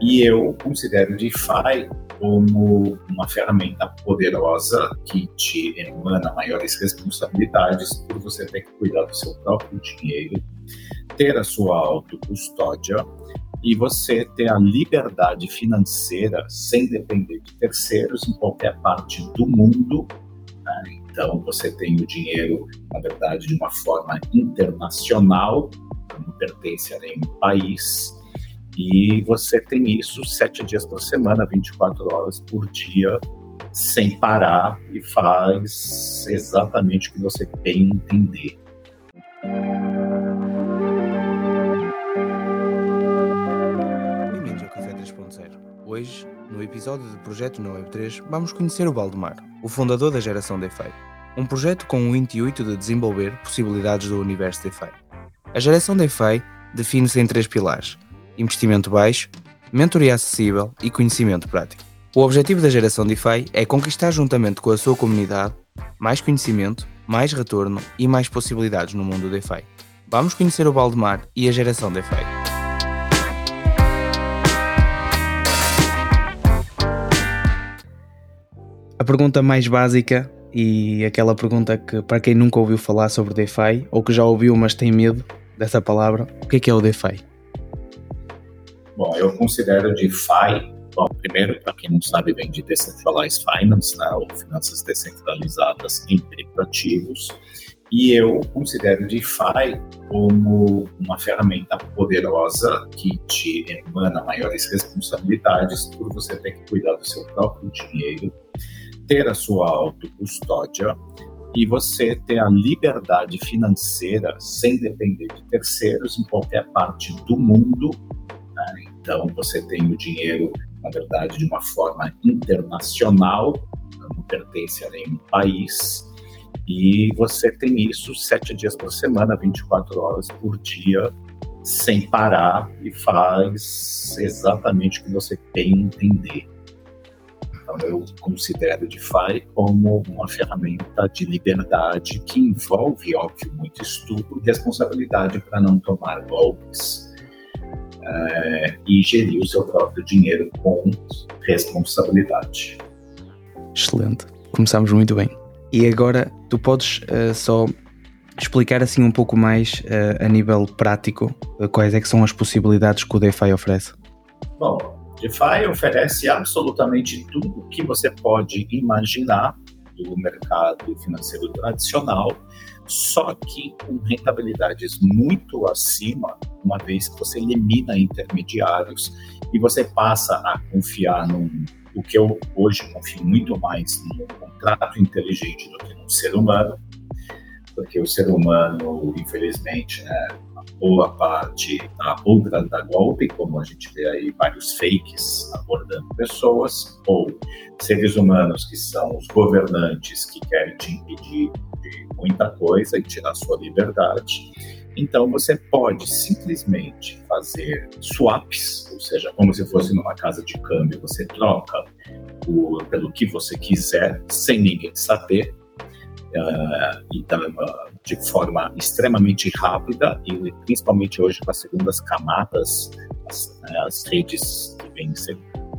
E eu considero o DeFi como uma ferramenta poderosa que te emana maiores responsabilidades por você ter que cuidar do seu próprio dinheiro, ter a sua autocustódia e você ter a liberdade financeira sem depender de terceiros em qualquer parte do mundo. Né? Então, você tem o dinheiro, na verdade, de uma forma internacional, não pertence a nenhum país, e você tem isso sete dias por semana, 24 horas por dia, sem parar, e faz exatamente o que você tem entender. Hoje, no episódio do Projeto No Web 3, vamos conhecer o Valdemar, o fundador da geração DeFi, um projeto com o intuito de desenvolver possibilidades do universo DeFi. A geração DeFi define-se em três pilares: investimento baixo, mentoria acessível e conhecimento prático. O objetivo da geração DeFi é conquistar juntamente com a sua comunidade mais conhecimento, mais retorno e mais possibilidades no mundo DeFi. Vamos conhecer o Valdemar e a geração DeFi. A pergunta mais básica e aquela pergunta que para quem nunca ouviu falar sobre DeFi ou que já ouviu mas tem medo dessa palavra, o que é, que é o DeFi? Bom, eu considero DeFi, bom, primeiro, para quem não sabe, vem de Decentralized Finance, né, ou finanças descentralizadas em criptoativos, e eu considero DeFi como uma ferramenta poderosa que te emana maiores responsabilidades por você ter que cuidar do seu próprio dinheiro, ter a sua autocustódia e você ter a liberdade financeira sem depender de terceiros em qualquer parte do mundo. Então, você tem o dinheiro, na verdade, de uma forma internacional, não pertence a nenhum país, e você tem isso sete dias por semana, 24 horas por dia, sem parar, e faz exatamente o que você tem entender. Então, eu considero o DeFi como uma ferramenta de liberdade que envolve, óbvio, muito estudo e responsabilidade para não tomar golpes é, e gerir o seu próprio dinheiro com responsabilidade. Excelente, começamos muito bem. E agora, tu podes uh, só explicar assim um pouco mais uh, a nível prático quais é que são as possibilidades que o DeFi oferece? Bom, DeFi oferece absolutamente tudo que você pode imaginar do mercado financeiro tradicional, só que com rentabilidades muito acima, uma vez que você elimina intermediários e você passa a confiar num o que eu hoje confio muito mais num contrato inteligente do que num ser humano, porque o ser humano, infelizmente, né, boa parte da outra da golpe, como a gente vê aí vários fakes abordando pessoas, ou seres humanos que são os governantes que querem te impedir de muita coisa e tirar sua liberdade. Então você pode simplesmente fazer swaps, ou seja, como se fosse numa casa de câmbio, você troca o, pelo que você quiser, sem ninguém saber, uh, então de forma extremamente rápida e principalmente hoje com as segundas camadas, as, né, as redes que vêm ser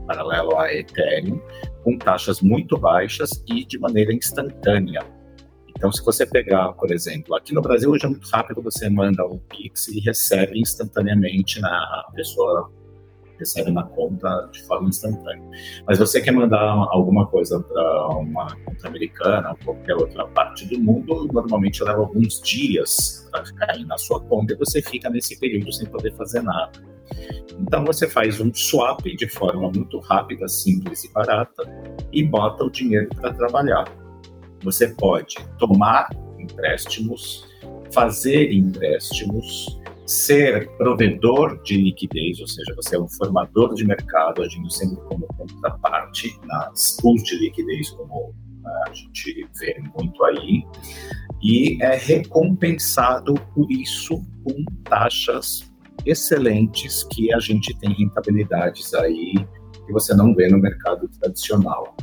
paralelo a Ethereum, com taxas muito baixas e de maneira instantânea. Então, se você pegar, por exemplo, aqui no Brasil hoje é muito rápido, você manda um Pix e recebe instantaneamente na pessoa recebe na conta de forma instantânea. Mas você quer mandar alguma coisa para uma conta americana ou qualquer outra parte do mundo, normalmente leva alguns dias para cair na sua conta e você fica nesse período sem poder fazer nada. Então você faz um swap de forma muito rápida, simples e barata e bota o dinheiro para trabalhar. Você pode tomar empréstimos, fazer empréstimos, ser provedor de liquidez, ou seja, você é um formador de mercado, agindo sempre como contraparte nas pools de liquidez, como né, a gente vê muito aí, e é recompensado por isso com taxas excelentes que a gente tem rentabilidades aí que você não vê no mercado tradicional.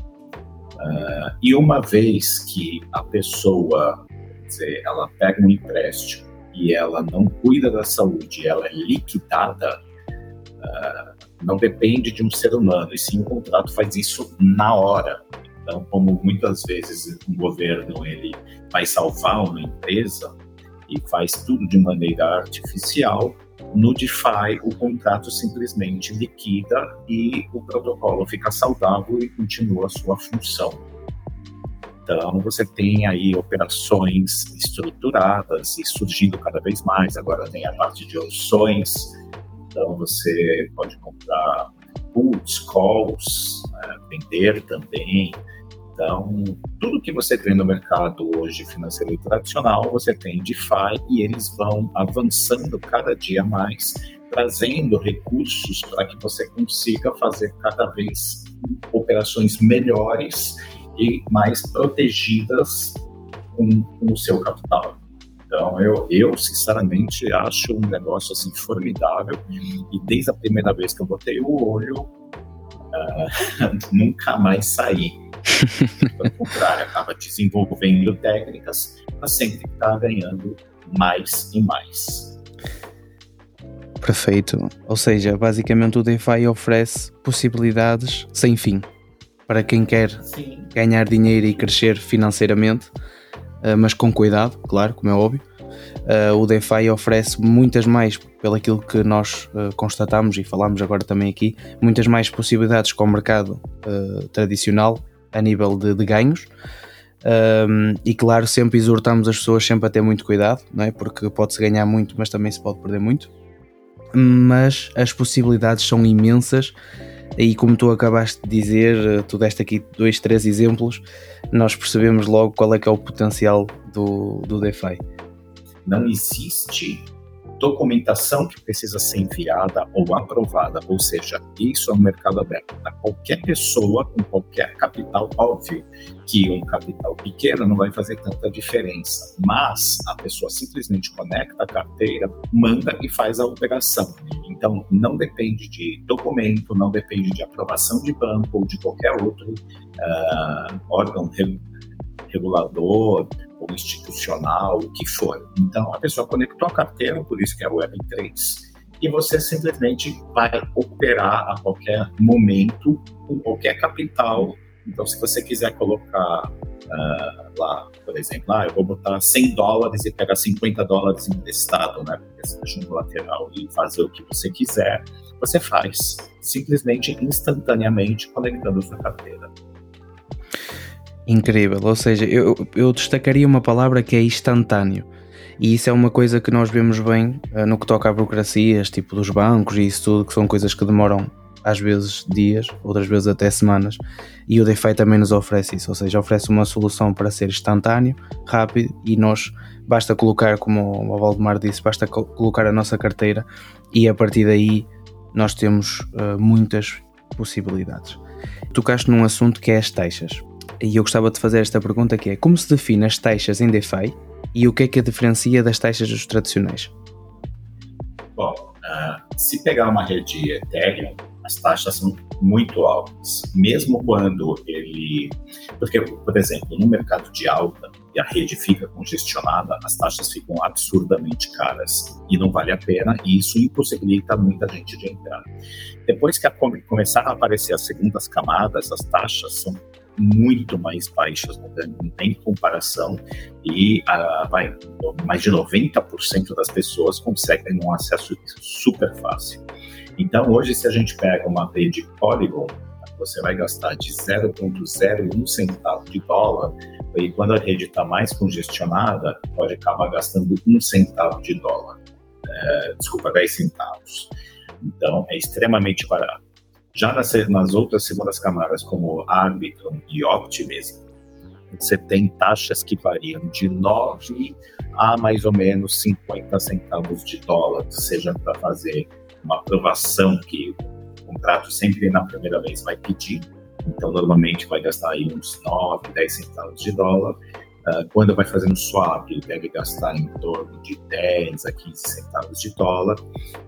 Uh, e uma vez que a pessoa, dizer, ela pega um empréstimo e ela não cuida da saúde, ela é liquidada, uh, não depende de um ser humano, e sim o contrato faz isso na hora. Então, como muitas vezes um governo ele vai salvar uma empresa e faz tudo de maneira artificial, no DeFi o contrato simplesmente liquida e o protocolo fica saudável e continua a sua função. Então, você tem aí operações estruturadas e surgindo cada vez mais. Agora tem a parte de opções, então você pode comprar puts, calls, né, vender também. Então, tudo que você tem no mercado hoje financeiro tradicional, você tem DeFi e eles vão avançando cada dia mais, trazendo recursos para que você consiga fazer cada vez operações melhores e mais protegidas com, com o seu capital. Então, eu, eu sinceramente acho um negócio assim formidável e desde a primeira vez que eu botei o olho, uh, nunca mais saí. Pelo contrário, acaba desenvolvendo técnicas para sempre estar ganhando mais e mais. Perfeito. Ou seja, basicamente o DeFi oferece possibilidades sem fim para quem quer Sim. Ganhar dinheiro e crescer financeiramente eh, mas com cuidado, claro, como é óbvio. Uh, o DeFi oferece muitas mais, pelo aquilo que nós uh, constatamos e falamos agora também aqui, muitas mais possibilidades com o mercado tradicional a nível de, de ganhos. Um, e claro, sempre exortamos as pessoas sempre a ter muito cuidado, não é? porque pode-se ganhar muito, mas também se pode perder muito. Mas as possibilidades são imensas e como tu acabaste de dizer, tu deste aqui dois, três exemplos, nós percebemos logo qual é que é o potencial do, do DeFi. Não existe documentação que precisa ser enviada ou aprovada, ou seja, isso é um mercado aberto para qualquer pessoa com qualquer capital. Óbvio que um capital pequeno não vai fazer tanta diferença, mas a pessoa simplesmente conecta a carteira, manda e faz a operação. Então, não depende de documento, não depende de aprovação de banco ou de qualquer outro uh, órgão regulador ou institucional, o que for. Então, a pessoa conectou a carteira, por isso que é Web3, e você simplesmente vai operar a qualquer momento com qualquer capital. Então, se você quiser colocar uh, lá, por exemplo, ah, eu vou botar 100 dólares e pegar 50 dólares emprestado, né? Porque você no lateral e fazer o que você quiser, você faz simplesmente instantaneamente conectando sua carteira. Incrível, ou seja, eu, eu destacaria uma palavra que é instantâneo. E isso é uma coisa que nós vemos bem uh, no que toca a burocracias, tipo dos bancos e isso tudo, que são coisas que demoram às vezes dias, outras vezes até semanas. E o DeFi também nos oferece isso, ou seja, oferece uma solução para ser instantâneo, rápido e nós basta colocar, como o Valdemar disse, basta colocar a nossa carteira e a partir daí nós temos uh, muitas possibilidades. Tocaste num assunto que é as taxas e eu gostava de fazer esta pergunta que é como se define as taxas em DeFi e o que é que a diferencia das taxas dos tradicionais? Bom, uh, se pegar uma rede Ethereum, as taxas são muito altas, mesmo quando ele, porque por exemplo, no mercado de alta e a rede fica congestionada, as taxas ficam absurdamente caras e não vale a pena e isso impossibilita muita gente de entrar. Depois que a, começaram a aparecer as segundas camadas, as taxas são muito mais baixas, não tem comparação, e ah, vai, mais de 90% das pessoas conseguem um acesso super fácil. Então, hoje, se a gente pega uma rede Polygon, você vai gastar de 0,01 centavo de dólar, e quando a rede está mais congestionada, pode acabar gastando um centavo de dólar. É, desculpa, 10 centavos. Então, é extremamente barato. Já nas, nas outras segundas camadas, como Arbitrum e Optimism, você tem taxas que variam de 9 a mais ou menos 50 centavos de dólar, seja para fazer uma aprovação que o contrato sempre na primeira vez vai pedir. Então, normalmente vai gastar aí uns 9, 10 centavos de dólar. Uh, quando vai fazer um swap, deve gastar em torno de 10 a 15 centavos de dólar.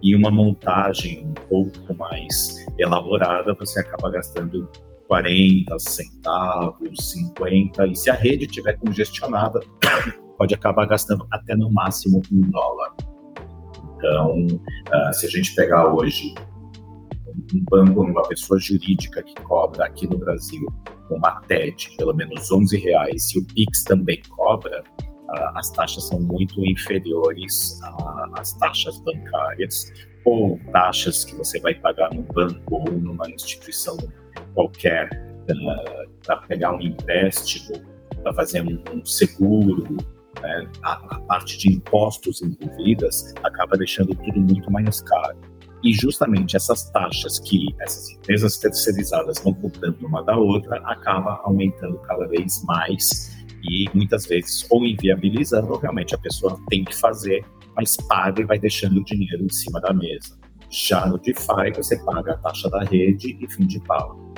E uma montagem um pouco mais elaborada, você acaba gastando 40 centavos, 50. E se a rede estiver congestionada, pode acabar gastando até no máximo um dólar. Então, uh, se a gente pegar hoje um banco, uma pessoa jurídica que cobra aqui no Brasil uma TED pelo menos 11 reais e o Pix também cobra, as taxas são muito inferiores às taxas bancárias ou taxas que você vai pagar no banco ou numa instituição qualquer uh, para pegar um empréstimo, para fazer um, um seguro, né? a, a parte de impostos envolvidas acaba deixando tudo muito mais caro. E justamente essas taxas que essas empresas terceirizadas vão cobrando uma da outra acaba aumentando cada vez mais e muitas vezes ou inviabilizando, ou realmente a pessoa tem que fazer, mas paga e vai deixando o dinheiro em cima da mesa. Já no DeFi, você paga a taxa da rede e fim de pau.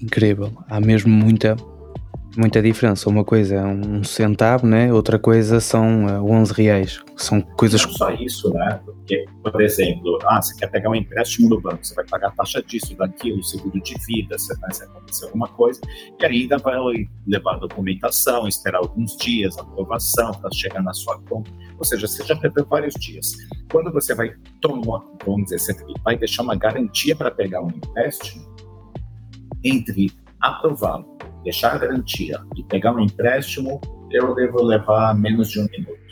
Incrível. Há mesmo muita, muita diferença. Uma coisa é um centavo, né? outra coisa são 11 eh, reais. São coisas. Não só isso, né? Porque, por exemplo, ah, você quer pegar um empréstimo no banco, você vai pagar a taxa disso, daquilo, seguro de vida, se, se acontecer alguma coisa, e ainda vai levar a documentação, esperar alguns dias, aprovação para chegar na sua conta. Ou seja, você já perdeu vários dias. Quando você vai tomar, vamos dizer, você vai deixar uma garantia para pegar um empréstimo, entre aprovar deixar garantia e pegar um empréstimo, eu devo levar menos de um minuto.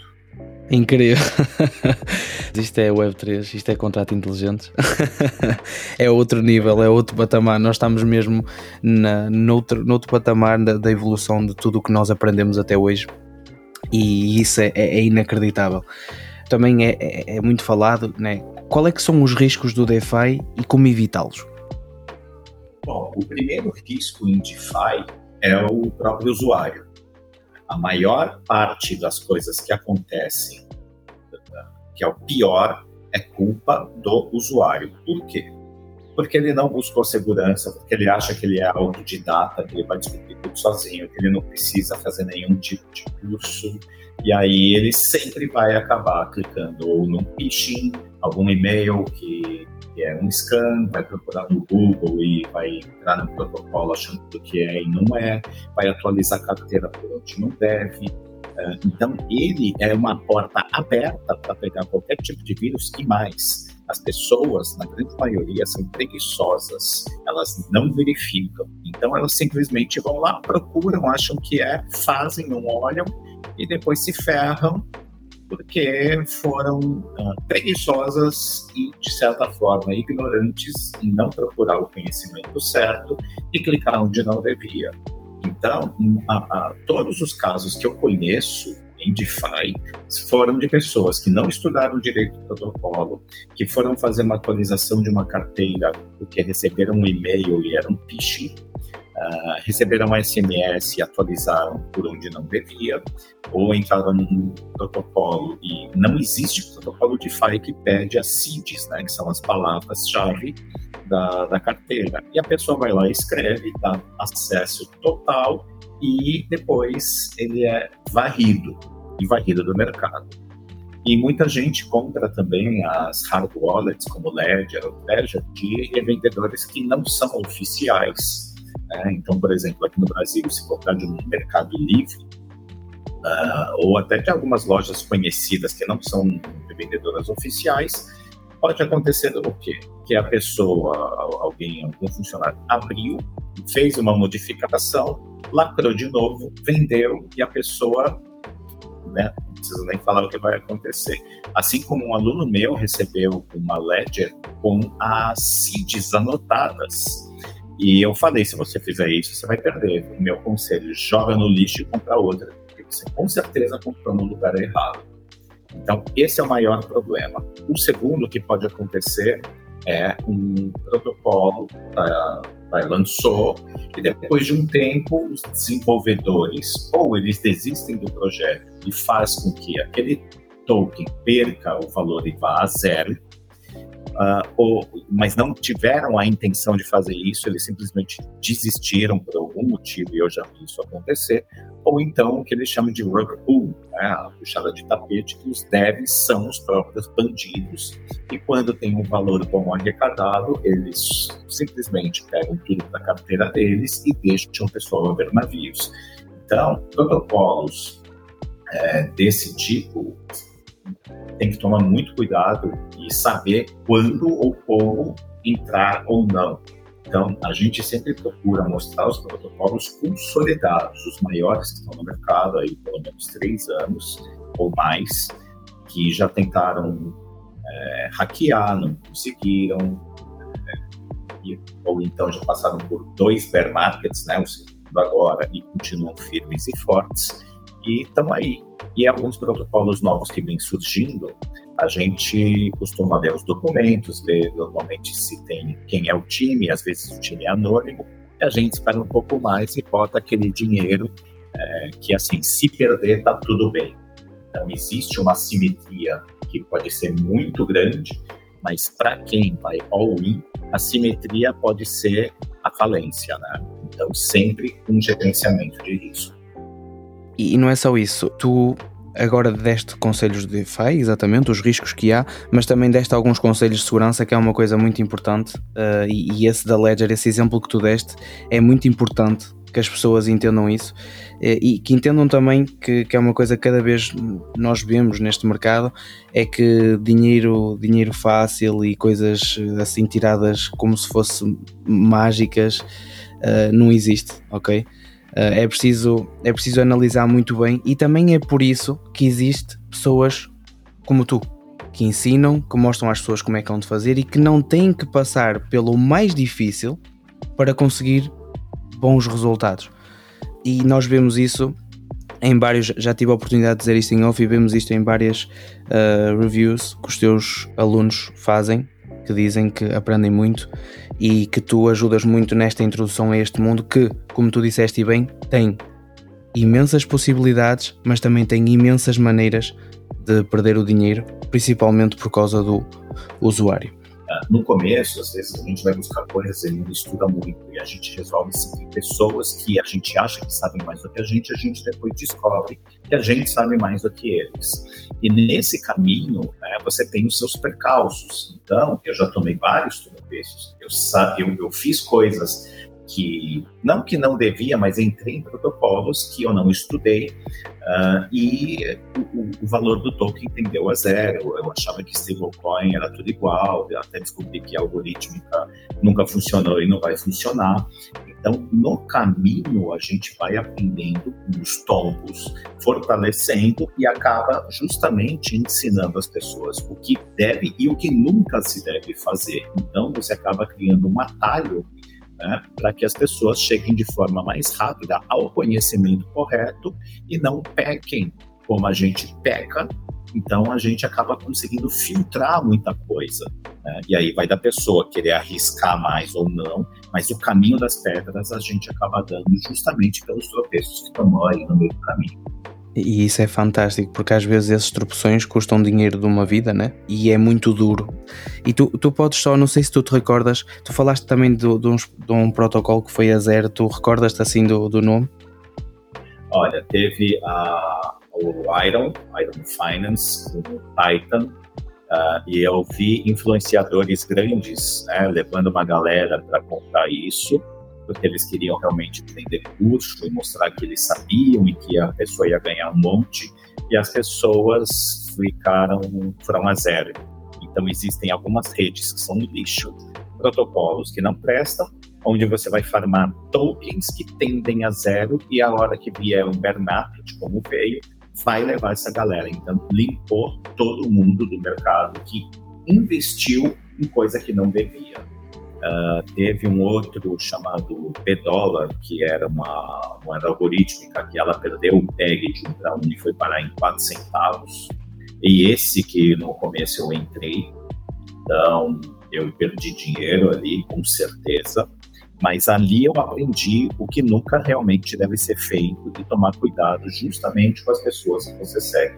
Incrível. isto é Web3, isto é contrato inteligente. é outro nível, é outro patamar. Nós estamos mesmo na, noutro, noutro patamar da, da evolução de tudo o que nós aprendemos até hoje. E isso é, é, é inacreditável. Também é, é, é, muito falado, né? Qual é que são os riscos do DeFi e como evitá-los? Bom, o primeiro risco em DeFi é o próprio usuário. A maior parte das coisas que acontecem, que é o pior, é culpa do usuário. Por quê? Porque ele não buscou segurança, porque ele acha que ele é autodidata, que ele vai descobrir tudo sozinho, que ele não precisa fazer nenhum tipo de curso. E aí ele sempre vai acabar clicando ou no phishing, algum e-mail que que é um scan, vai procurar no Google e vai entrar no protocolo achando que é e não é, vai atualizar a carteira por onde não deve. É, então, ele é uma porta aberta para pegar qualquer tipo de vírus e mais. As pessoas, na grande maioria, são preguiçosas, elas não verificam. Então, elas simplesmente vão lá, procuram, acham que é, fazem, não olham e depois se ferram porque foram uh, preguiçosas e, de certa forma, ignorantes em não procurar o conhecimento certo e clicar onde não devia. Então, a, a, todos os casos que eu conheço em DeFi foram de pessoas que não estudaram direito do protocolo, que foram fazer uma atualização de uma carteira porque receberam um e-mail e era um phishing, uh, receberam um SMS e atualizaram por onde não devia, ou entraram num protocolo e não existe protocolo DeFi que pede as CIDs, né, que são as palavras-chave da, da carteira. E a pessoa vai lá escreve, dá acesso total e depois ele é varrido e varrido do mercado. E muita gente compra também as hard wallets, como Ledger ou de vendedores que não são oficiais né? Então, por exemplo, aqui no Brasil, se comprar de um mercado livre, uh, ou até de algumas lojas conhecidas que não são vendedoras oficiais, pode acontecer o quê? Que a pessoa, alguém, algum funcionário abriu, fez uma modificação, lacrou de novo, vendeu e a pessoa, né, não preciso nem falar o que vai acontecer. Assim como um aluno meu recebeu uma ledger com as CIDs anotadas e eu falei, se você fizer isso, você vai perder. O meu conselho, joga no lixo e compra outra, porque você com certeza comprou no lugar errado. Então, esse é o maior problema. O segundo que pode acontecer é um protocolo que lançou e depois de um tempo os desenvolvedores ou eles desistem do projeto e faz com que aquele token perca o valor e vá a zero uh, ou, mas não tiveram a intenção de fazer isso, eles simplesmente desistiram por algum motivo, e eu já vi isso acontecer, ou então o que eles chamam de rug pull, né, a puxada de tapete, que os devs são os próprios bandidos, e quando tem um valor bom arrecadado, eles simplesmente pegam tudo da carteira deles e deixam o pessoal ver navios. Então, protocolos é, desse tipo tem que tomar muito cuidado e saber quando ou como entrar ou não. Então, a gente sempre procura mostrar os protocolos consolidados, os maiores que estão no mercado aí pelo menos três anos ou mais, que já tentaram é, hackear, não conseguiram, é, ou então já passaram por dois bear markets, né, o segundo agora, e continuam firmes e fortes, e estão aí. E alguns protocolos novos que vêm surgindo, a gente costuma ver os documentos, ver normalmente se tem quem é o time, às vezes o time é anônimo, e a gente espera um pouco mais e bota aquele dinheiro é, que, assim, se perder, tá tudo bem. Então, existe uma simetria que pode ser muito grande, mas para quem vai all-in, a simetria pode ser a falência, né? Então, sempre um gerenciamento de risco. E, e não é só isso, tu agora deste conselhos de DeFi, exatamente, os riscos que há, mas também deste alguns conselhos de segurança, que é uma coisa muito importante, uh, e, e, esse da Ledger, esse exemplo que tu deste, é muito importante que as pessoas entendam isso uh, e que entendam também que, que, é uma coisa que cada vez nós vemos neste mercado, é que dinheiro, dinheiro fácil e coisas eh, assim tiradas como se fossem mágicas uh, não existe, ok? Eh, é, preciso, é preciso analisar muito bem e também é por isso que existe pessoas como tu, que ensinam, que mostram às pessoas como é que vão de fazer e que não têm que passar pelo mais difícil para conseguir bons resultados. E nós vemos isso em vários, já tive a oportunidade de dizer isto em off e vemos isto em várias uh, reviews que os teus alunos fazem, que dizem que aprendem muito e que tu ajudas muito nesta introdução a este mundo que, como tu disseste bem, tem imensas possibilidades, mas também tem imensas maneiras de perder o dinheiro, principalmente por causa do usuário no começo, às vezes a gente vai buscar coisas e não estuda muito e a gente resolve seguir pessoas que a gente acha que sabem mais do que a gente, a gente depois descobre que a gente sabe mais do que eles. E nesse caminho, né, você tem os seus percalços. Então, eu já tomei vários tropeços, eu, eu, eu fiz coisas que não que não devia, mas entrei em protocolos que eu não estudei uh, e o, o, valor do token tendeu a zero. Eu achava que stablecoin era tudo igual, eu até descobri que a algorítmica nunca funcionou e não vai funcionar. Então, no caminho, a gente vai aprendendo os tombos, fortalecendo e acaba justamente ensinando as pessoas o que deve e o que nunca se deve fazer. Então, você acaba criando um atalho né, para que as pessoas cheguem de forma mais rápida ao conhecimento correto e não pequem como a gente peca. Então a gente acaba conseguindo filtrar muita coisa. Né? E aí vai da pessoa querer arriscar mais ou não, mas o caminho das pedras a gente acaba dando justamente pelos tropeços que estão aí no meio do caminho. E isso é fantástico, porque às vezes esses tropeções custam dinheiro de uma vida, né? E é muito duro. E tu, tu podes só, não sei se tu te recordas, tu falaste também de, de, um, de um protocolo que foi a zero, tu recordas-te assim do, do nome? Olha, teve a, o Iron, Iron Finance, o Titan, uh, e eu vi influenciadores grandes né, levando uma galera para comprar isso porque eles queriam realmente vender curso e mostrar que eles sabiam e que a pessoa ia ganhar um monte, e as pessoas ficaram, foram a zero. Então, existem algumas redes que são lixo, protocolos que não prestam, onde você vai farmar tokens que tendem a zero, e a hora que vier um market, como veio, vai levar essa galera. Então, limpou todo mundo do mercado que investiu em coisa que não devia. Uh, teve um outro chamado P-Dollar, que era uma moeda algorítmica, que ela perdeu o tag de um para um e foi parar em 4 centavos. E esse que no começo eu entrei, então eu perdi dinheiro ali, com certeza. Mas ali eu aprendi o que nunca realmente deve ser feito e tomar cuidado justamente com as pessoas que você segue.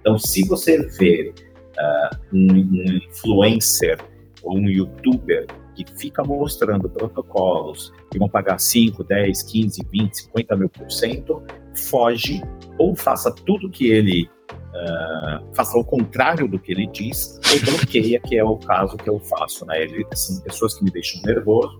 Então, se você vê uh, um, um influencer ou um youtuber que fica mostrando protocolos que vão pagar 5, 10, 15, 20, 50 mil por cento, foge ou faça tudo que ele uh, faça o contrário do que ele diz ou bloqueia, que é o caso que eu faço. Né? Ele, são pessoas que me deixam nervoso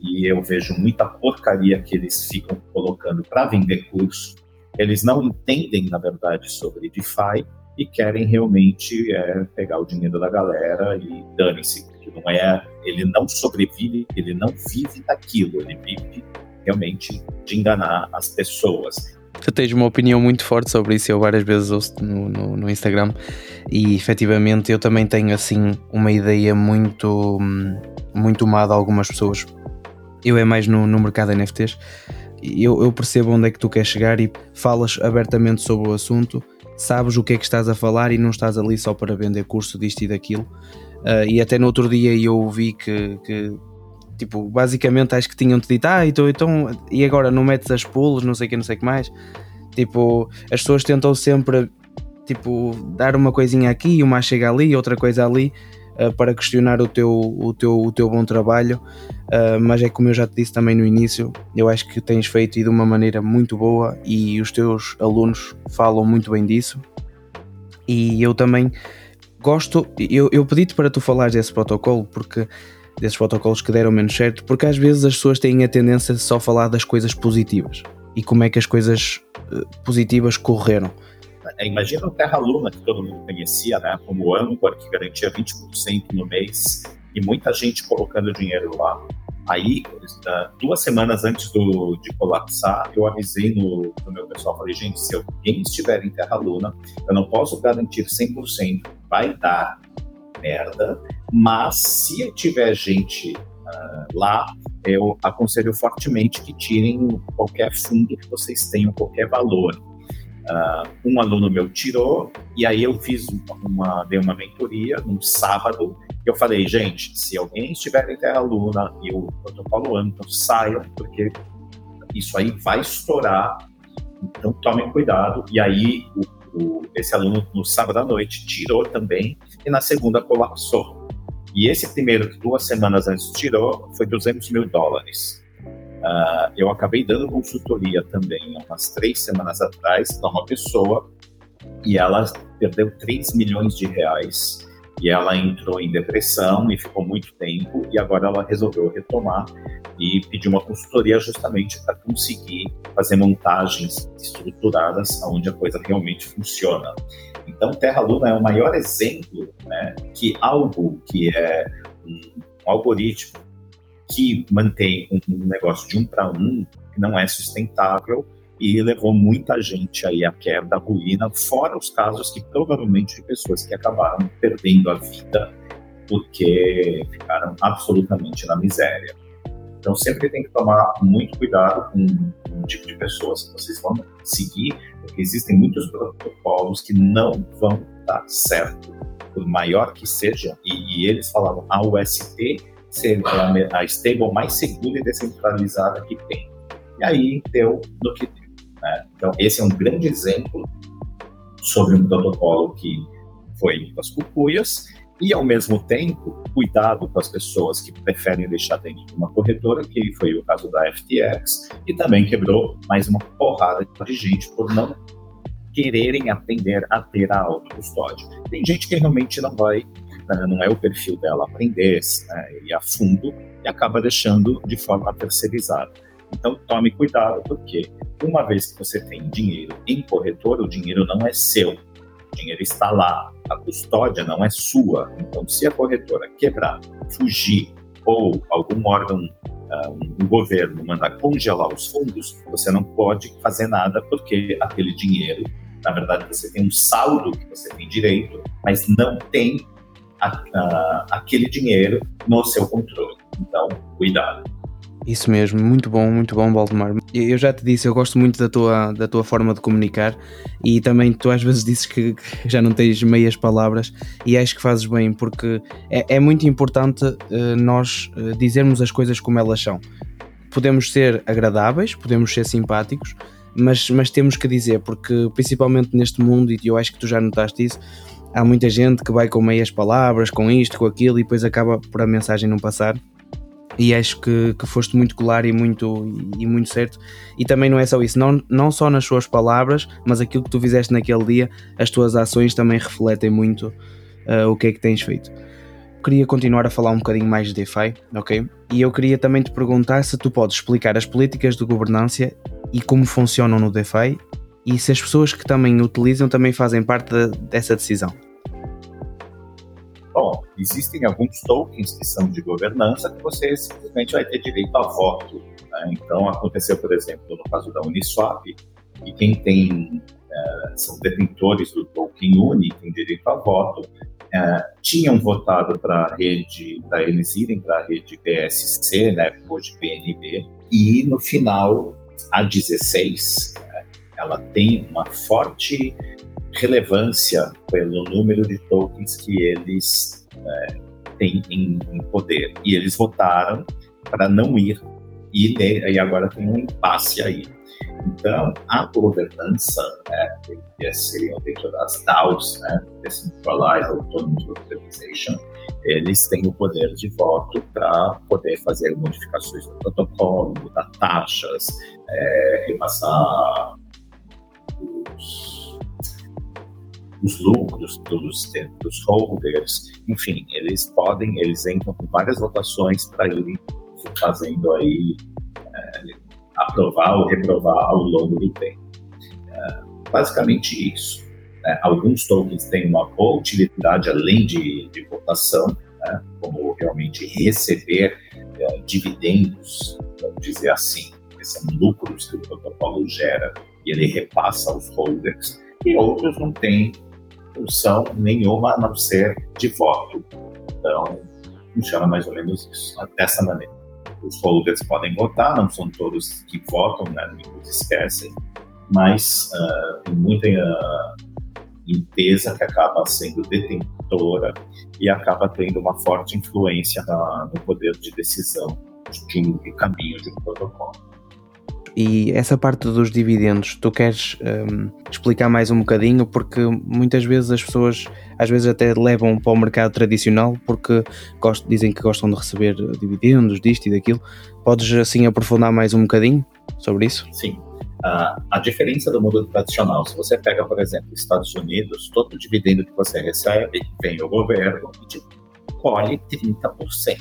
e eu vejo muita porcaria que eles ficam colocando para vender curso. Eles não entendem, na verdade, sobre DeFi e querem realmente é, pegar o dinheiro da galera e dane-se, porque não é, ele não sobrevive, ele não vive daquilo, ele vive realmente de enganar as pessoas. Tu tens uma opinião muito forte sobre isso, eu várias vezes ouço no, no, no, Instagram e efetivamente eu também tenho assim uma ideia muito, muito má de algumas pessoas. Eu é mais no, no mercado NFTs, eu, eu percebo onde é que tu queres chegar e falas abertamente sobre o assunto, sabes o que é que estás a falar e não estás ali só para vender curso disto e daquilo. Uh, e até no outro dia eu vi que, que tipo, basicamente acho que tinham-te dito, ah, então, então, e agora não metes as pulos, não sei o que, não sei o que mais. Tipo, as pessoas tentam sempre, tipo, dar uma coisinha aqui, uma chega ali, outra coisa ali, uh, para questionar o teu, o teu, o teu bom trabalho. Uh, mas é como eu já te disse também no início, eu acho que tens feito e de uma maneira muito boa e os teus alunos falam muito bem disso. E eu também gosto, eu, eu pedi-te para tu falares desse protocolo porque desses protocolos que deram menos certo, porque às vezes as pessoas têm a tendência de só falar das coisas positivas e como é que as coisas uh, positivas correram. É, imagina o Terra Luna, que todo mundo conhecia, né, como âncora, que garantia 20% no mês, e muita gente colocando dinheiro lá. Aí, duas semanas antes do, de colapsar, eu avisei no, no meu pessoal, falei, gente, se alguém estiver em Terra Luna, eu não posso garantir 100%, vai dar merda, mas se tiver gente uh, lá, eu aconselho fortemente que tirem qualquer fundo que vocês tenham, qualquer valor. Uh, um aluno meu tirou, e aí eu fiz uma, dei uma mentoria num sábado, eu falei, gente, se alguém estiver em Terra Luna e o protocolo Anton, saiam, porque isso aí vai estourar, então tomem cuidado. E aí o, o, esse aluno no sábado à noite tirou também, e na segunda colapsou. E esse primeiro, duas semanas antes tirou, foi 200 mil dólares. Uh, eu acabei dando consultoria também, umas três semanas atrás, para uma pessoa, e ela perdeu 3 milhões de reais. E ela entrou em depressão e ficou muito tempo, e agora ela resolveu retomar e pediu uma consultoria justamente para conseguir fazer montagens estruturadas onde a coisa realmente funciona. Então, Terra Luna é o maior exemplo né, que algo que é um, algoritmo que mantém um negócio de um para um, que não é sustentável e levou muita gente aí à quebra, à ruína, fora os casos que provavelmente de pessoas que acabaram perdendo a vida porque ficaram absolutamente na miséria. Então sempre tem que tomar muito cuidado com o tipo de pessoas que vocês vão seguir, porque existem muitos protocolos que não vão dar certo, por maior que seja. E, e eles falavam a UST ser a stable mais segura e descentralizada que tem. E aí deu no que deu. Né? Então esse é um grande exemplo sobre um protocolo que foi das cucuias e, ao mesmo tempo, cuidado com as pessoas que preferem deixar dentro de uma corretora, que foi o caso da FTX, e também quebrou mais uma porrada de gente por não quererem aprender a ter a autocustódia. Tem gente que realmente não vai, né, não é o perfil dela aprender né, e a fundo e acaba deixando de forma terceirizada. Então tome cuidado, porque uma vez que você tem dinheiro em corretora, o dinheiro não é seu, o dinheiro está lá, a custódia não é sua. Então, se a corretora quebrar, fugir ou algum órgão, uh, um governo mandar congelar os fundos, você não pode fazer nada porque aquele dinheiro, na verdade, você tem um saldo que você tem direito, mas não tem a, a, aquele dinheiro no seu controle. Então, cuidado. Isso mesmo, muito bom, muito bom, Valdemar. Eu já te disse, eu gosto muito da tua, da tua forma de comunicar e também tu às vezes dizes que já não tens meias palavras e acho que fazes bem, porque é, é muito importante uh, nós uh, dizermos as coisas como elas são. Podemos ser agradáveis, podemos ser simpáticos, mas, mas temos que dizer, porque principalmente neste mundo, e eu acho que tu já notaste isso, há muita gente que vai com meias palavras, com isto, com aquilo, e depois acaba por a mensagem não passar e acho que, que foste muito claro e muito, e muito certo. E também não é só isso, não, não só nas suas palavras, mas aquilo que tu fizeste naquele dia, as tuas ações também refletem muito uh, o que é que tens feito. Queria continuar a falar um bocadinho mais de DeFi, ok? E eu queria também te perguntar se tu podes explicar as políticas de governança e como funcionam no DeFi e se as pessoas que também utilizam também fazem parte de, dessa decisão. Existem alguns tokens que são de governança que você simplesmente vai ter direito a voto. Né? Então, aconteceu, por exemplo, no caso da Uniswap, e quem tem uh, são detentores do token Uni, tem direito a voto, uh, tinham votado para a rede, para eles irem para a rede PSC, né, hoje PNB, e no final, a 16, ela tem uma forte relevância pelo número de tokens que eles é, têm em, em, poder. E eles votaram para não ir, e, e agora tem um impasse aí. Então, a governança, né, que seriam dentro das DAOs, né, Decentralized Autonomous Organization, eles têm o poder de voto para poder fazer modificações no protocolo, mudar taxas, é, repassar os, os lucros dos, dos holders, enfim, eles podem, eles entram com várias votações para irem fazendo aí é, aprovar ou reprovar ao longo do tempo. É, basicamente isso. Né? Alguns tokens têm uma boa utilidade além de, de votação, né? como realmente receber é, dividendos, vamos dizer assim, são lucros que o protocolo gera e ele repassa aos holders, e outros não têm função nenhuma a não ser de voto. Então, funciona mais ou menos isso, dessa maneira. Os holders podem votar, não são todos que votam, né, muitos esquecem, mas uh, tem muita uh, empresa que acaba sendo detentora e acaba tendo uma forte influência na, no poder de decisão de um caminho de um protocolo. E essa parte dos dividendos, tu queres um, explicar mais um bocadinho? Porque muitas vezes as pessoas, às vezes até levam para o mercado tradicional porque gostam, dizem que gostam de receber dividendos, disto e daquilo. Podes assim aprofundar mais um bocadinho sobre isso? Sim. Uh, a diferença do mundo tradicional, se você pega, por exemplo, Estados Unidos, todo o dividendo que você recebe vem o governo e colhe 30%.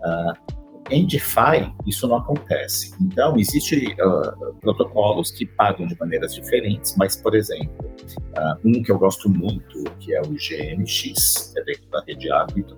Uh, em DeFi, isso não acontece. Então, existem uh, protocolos que pagam de maneiras diferentes, mas, por exemplo, uh, um que eu gosto muito, que é o GMX, que é dentro da rede árbitro,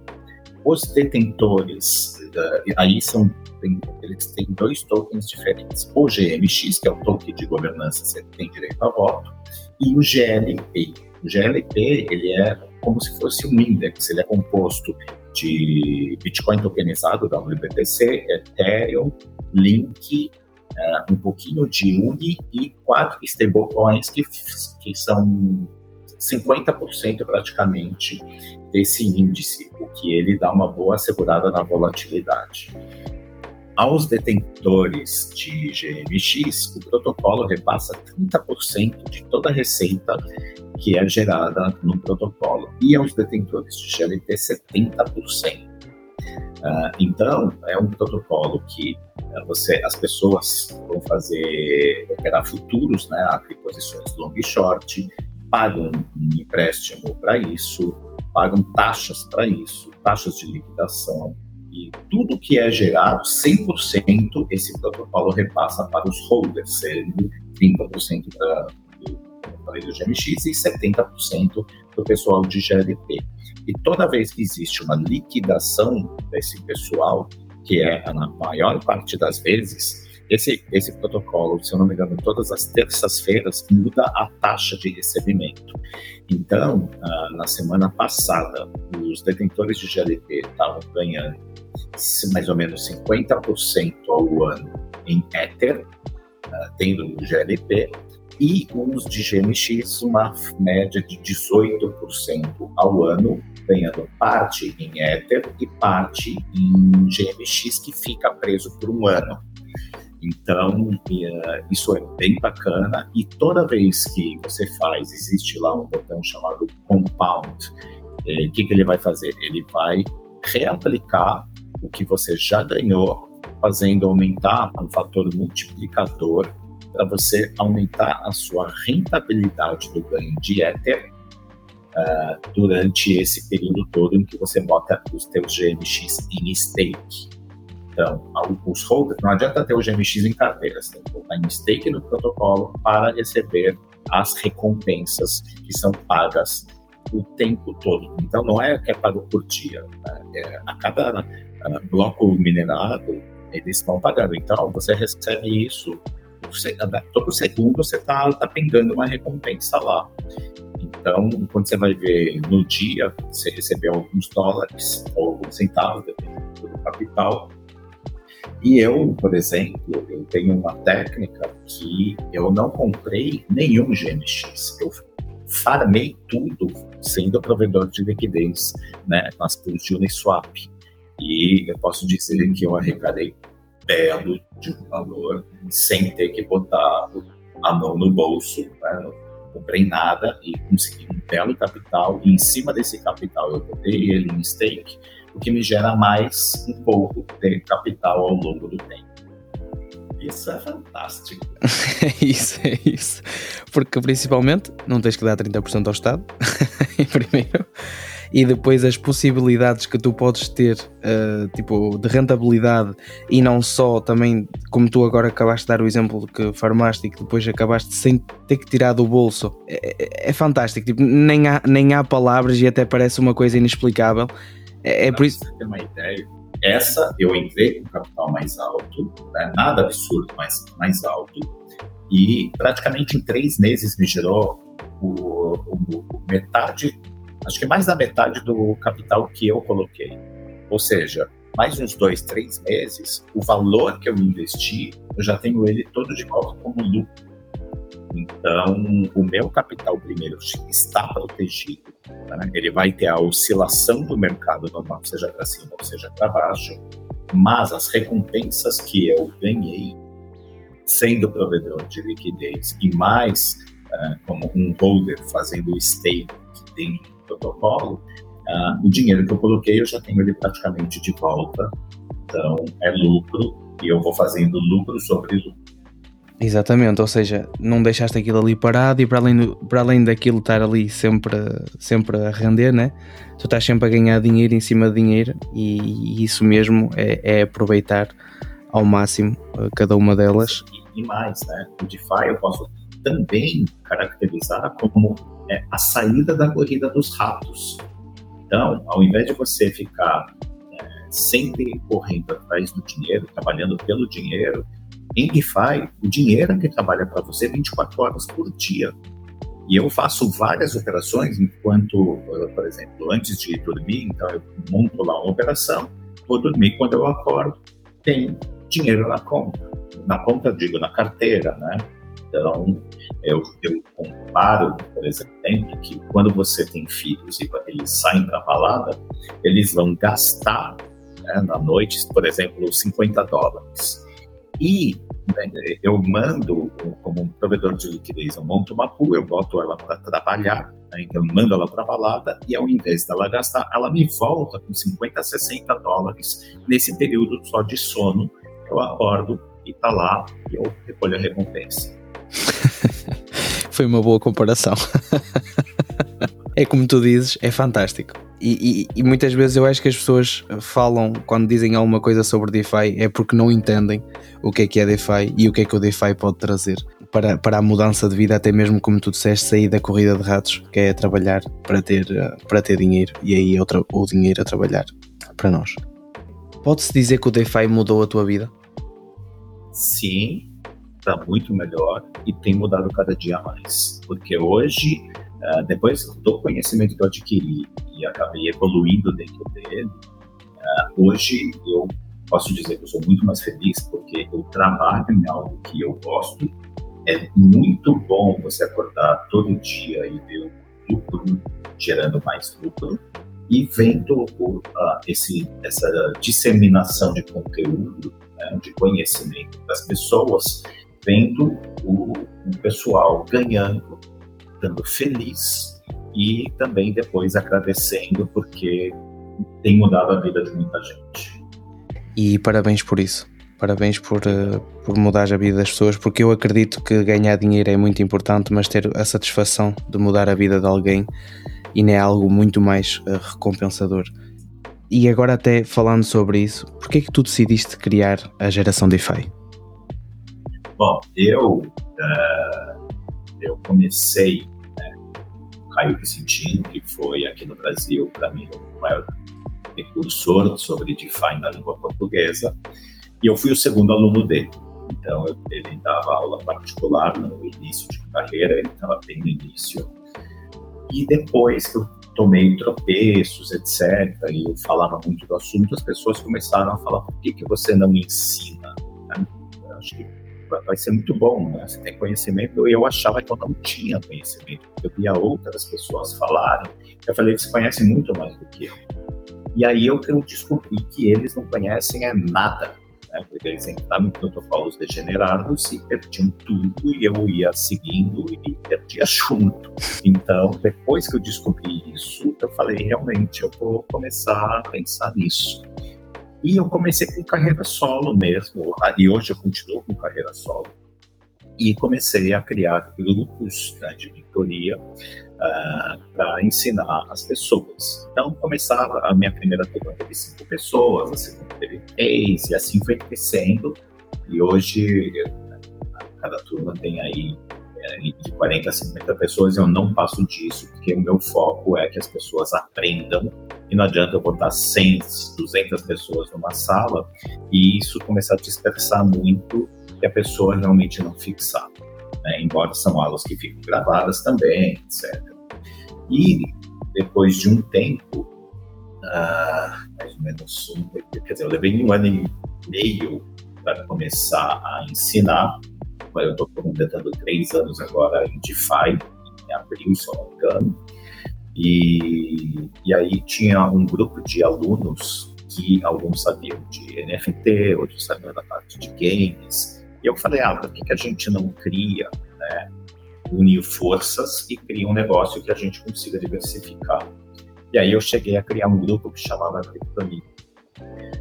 os detentores, uh, aí são, tem, eles têm dois tokens diferentes. O GMX, que é o token de governança, você tem direito a voto, e o GLP. O GLP, ele é como se fosse um index, ele é composto de Bitcoin tokenizado, WBTC, Ethereum, Link, uh, um pouquinho de Uni e quatro stablecoins que, que são 50% praticamente desse índice, o que ele dá uma boa assegurada na volatilidade. Aos detentores de GMX, o protocolo repassa 30% de toda a receita que é gerada no protocolo, e aos detentores de GLP 70%. Uh, então, é um protocolo que uh, você, as pessoas vão fazer, operar futuros, né, posições long e short, pagam um empréstimo para isso, pagam taxas para isso, taxas de liquidação, e tudo que é gerado, 100% esse protocolo repassa para os holders, sendo 30% para falei do GMX, e 70% do pessoal de GLP. E toda vez que existe uma liquidação desse pessoal, que é na maior parte das vezes, esse, esse protocolo, se eu não me engano, todas as terças-feiras muda a taxa de recebimento. Então, ah, na semana passada, os detentores de GLP estavam ganhando mais ou menos 50% ao ano em Ether, ah, tendo o GLP, e os de GMX uma média de 18% ao ano, ganhando parte em Ether e parte em GMX que fica preso por um ano. Então, isso é bem bacana e toda vez que você faz, existe lá um botão chamado Compound. Eh, o que, que ele vai fazer? Ele vai reaplicar o que você já ganhou, fazendo aumentar um fator multiplicador para você aumentar a sua rentabilidade do ganho de Ether uh, durante esse período todo em que você bota os teus GMX em stake. Então, os holders, não adianta ter o GMX em carteira, você tem que colocar em stake no protocolo para receber as recompensas que são pagas o tempo todo. Então, não é que é pago por dia. Né? É, a cada uh, bloco minerado, eles estão pagando. Então, você recebe isso todo segundo você está tá pingando uma recompensa lá. Então, quando você vai ver no dia, você recebeu alguns dólares ou alguns centavos, dependendo do capital. E eu, por exemplo, eu tenho uma técnica que eu não comprei nenhum GMX. Eu farmei tudo sendo provedor de liquidez, né, nas pools de Uniswap. E eu posso dizer que eu arrecadei belo de um valor sem ter que botar a mão no bolso. Né? Não comprei nada e consegui um belo capital. E em cima desse capital eu botei ele em stake, o que me gera mais um pouco de capital ao longo do tempo. Isso é fantástico. é isso, é isso. Porque principalmente não tens que dar 30% ao Estado, em primeiro e depois as possibilidades que tu podes ter, uh, tipo, de rentabilidade e não só também, como tu agora acabaste de dar o exemplo que farmaste e que depois acabaste sem ter que tirar do bolso, é, é, é fantástico, tipo, nem, há, nem há palavras e até parece uma coisa inexplicável. É, é por isso. Ter uma ideia, essa eu entrei com capital mais alto, né? nada absurdo, mas mais alto, e praticamente em três meses me gerou o, o, o metade acho que mais da metade do capital que eu coloquei. Ou seja, mais uns dois, três meses, o valor que eu investi, eu já tenho ele todo de volta como lucro. Então, o meu capital primeiro está protegido. Né? Ele vai ter a oscilação do mercado normal, seja para cima ou seja para baixo, mas as recompensas que eu ganhei, sendo provedor de liquidez e mais uh, como um holder fazendo o stake dentro protocolo, uh, o dinheiro que eu coloquei eu já tenho ele praticamente de volta. Então é lucro e eu vou fazendo lucro sobre lucro. Exatamente, ou seja, não deixaste aquilo ali parado e para além, do, para além daquilo estar ali sempre, sempre a render, né? tu estás sempre a ganhar dinheiro em cima de dinheiro e, e isso mesmo é, é, aproveitar ao máximo eh, cada uma delas. E, e mais, né? O DeFi eu posso também caracterizar como é, a saída da corrida dos ratos. Então, ao invés de você ficar é, sempre correndo atrás do dinheiro, trabalhando pelo dinheiro, em DeFi, o dinheiro que trabalha para você 24 horas por dia. E eu faço várias operações enquanto, por exemplo, antes de dormir, então eu monto lá uma operação, vou dormir quando eu acordo, tem dinheiro na conta. Na conta, digo, na carteira, né? Então, eu, eu comparo, por exemplo, que quando você tem filhos e eles saem para balada, eles vão gastar né, na noite, por exemplo, 50 dólares. E né, eu mando, como um provedor de liquidez, eu monto uma pool, eu boto ela para trabalhar, né, então eu mando ela para balada e ao invés dela gastar, ela me volta com 50, 60 dólares nesse período só de sono. Eu acordo e tá lá e eu recolho a recompensa. Foi uma boa comparação. é como tu dizes, é fantástico. E, e, e, muitas vezes eu acho que as pessoas falam, quando dizem alguma coisa sobre DeFi, é porque não entendem o que é que é DeFi e o que é que o DeFi pode trazer para, para a mudança de vida, até mesmo como tu disseste, sair da corrida de ratos, que é trabalhar para ter, para ter dinheiro e aí outra, o dinheiro a trabalhar para nós. Pode-se dizer que o DeFi mudou a tua vida? Sim, está muito melhor e tem mudado cada dia mais. Porque hoje, uh, depois do conhecimento que eu adquiri e acabei evoluindo dentro dele, uh, hoje eu posso dizer que eu sou muito mais feliz porque eu trabalho em algo que eu gosto. É muito bom você acordar todo dia e ver o lucro gerando mais lucro e vendo uh, esse, essa disseminação de conteúdo, né, de conhecimento das pessoas vendo o, o pessoal ganhando, estando feliz e também depois agradecendo porque tem mudado a vida de muita gente. E parabéns por isso. Parabéns por, uh, por mudar a vida das pessoas, porque eu acredito que ganhar dinheiro é muito importante, mas ter a satisfação de mudar a vida de alguém ainda é algo muito mais uh, recompensador. e agora até falando sobre isso, por que é que tu decidiste criar a geração DeFi? Bom, eu, uh, eu comecei né, Caio Vicentino, que foi aqui no Brasil, para mim, o maior precursor sobre DeFi na língua portuguesa, e eu fui o segundo aluno dele. Então, ele dava aula particular no início de carreira, ele estava bem no início. E depois que eu tomei tropeços, etc., e eu falava muito do assunto, as pessoas começaram a falar: por que, que você não ensina? Né? Eu acho que vai ser muito bom, né? Você tem conhecimento. Eu achava que eu não tinha conhecimento, eu via outras pessoas falarem. Eu falei: você conhece muito mais do que eu. E aí eu, eu descobri que eles não conhecem é nada né? porque eles entravam em protocolos degenerados e perdiam tudo e eu ia seguindo e perdia junto. Então, depois que eu descobri isso, eu falei, realmente, eu vou começar a pensar nisso. E eu comecei com carreira solo mesmo, e hoje eu continuo com carreira solo. E comecei a criar grupos né, de mentoria uh, ah, para ensinar as pessoas. Então, começava a minha primeira turma teve cinco pessoas, a segunda teve três, e assim foi crescendo. E hoje, cada turma tem aí de 40 a 50 pessoas, eu não passo disso, porque o meu foco é que as pessoas aprendam, e não adianta eu botar 100, 200 pessoas numa sala, e isso começar a dispersar muito, e a pessoa realmente não fixar né? embora são aulas que ficam gravadas também, etc. E depois de um tempo, uh, mais ou menos um, quer dizer, eu levei um ano e meio para começar a ensinar. Eu estou completando três anos agora em DeFi, em abril, se eu não me engano. E, e aí tinha um grupo de alunos que alguns sabiam de NFT, outros sabiam da parte de games, e eu falei, ah, por que, que a gente não cria, né, unir forças e cria um negócio que a gente consiga diversificar? E aí eu cheguei a criar um grupo que chamava Criptonia.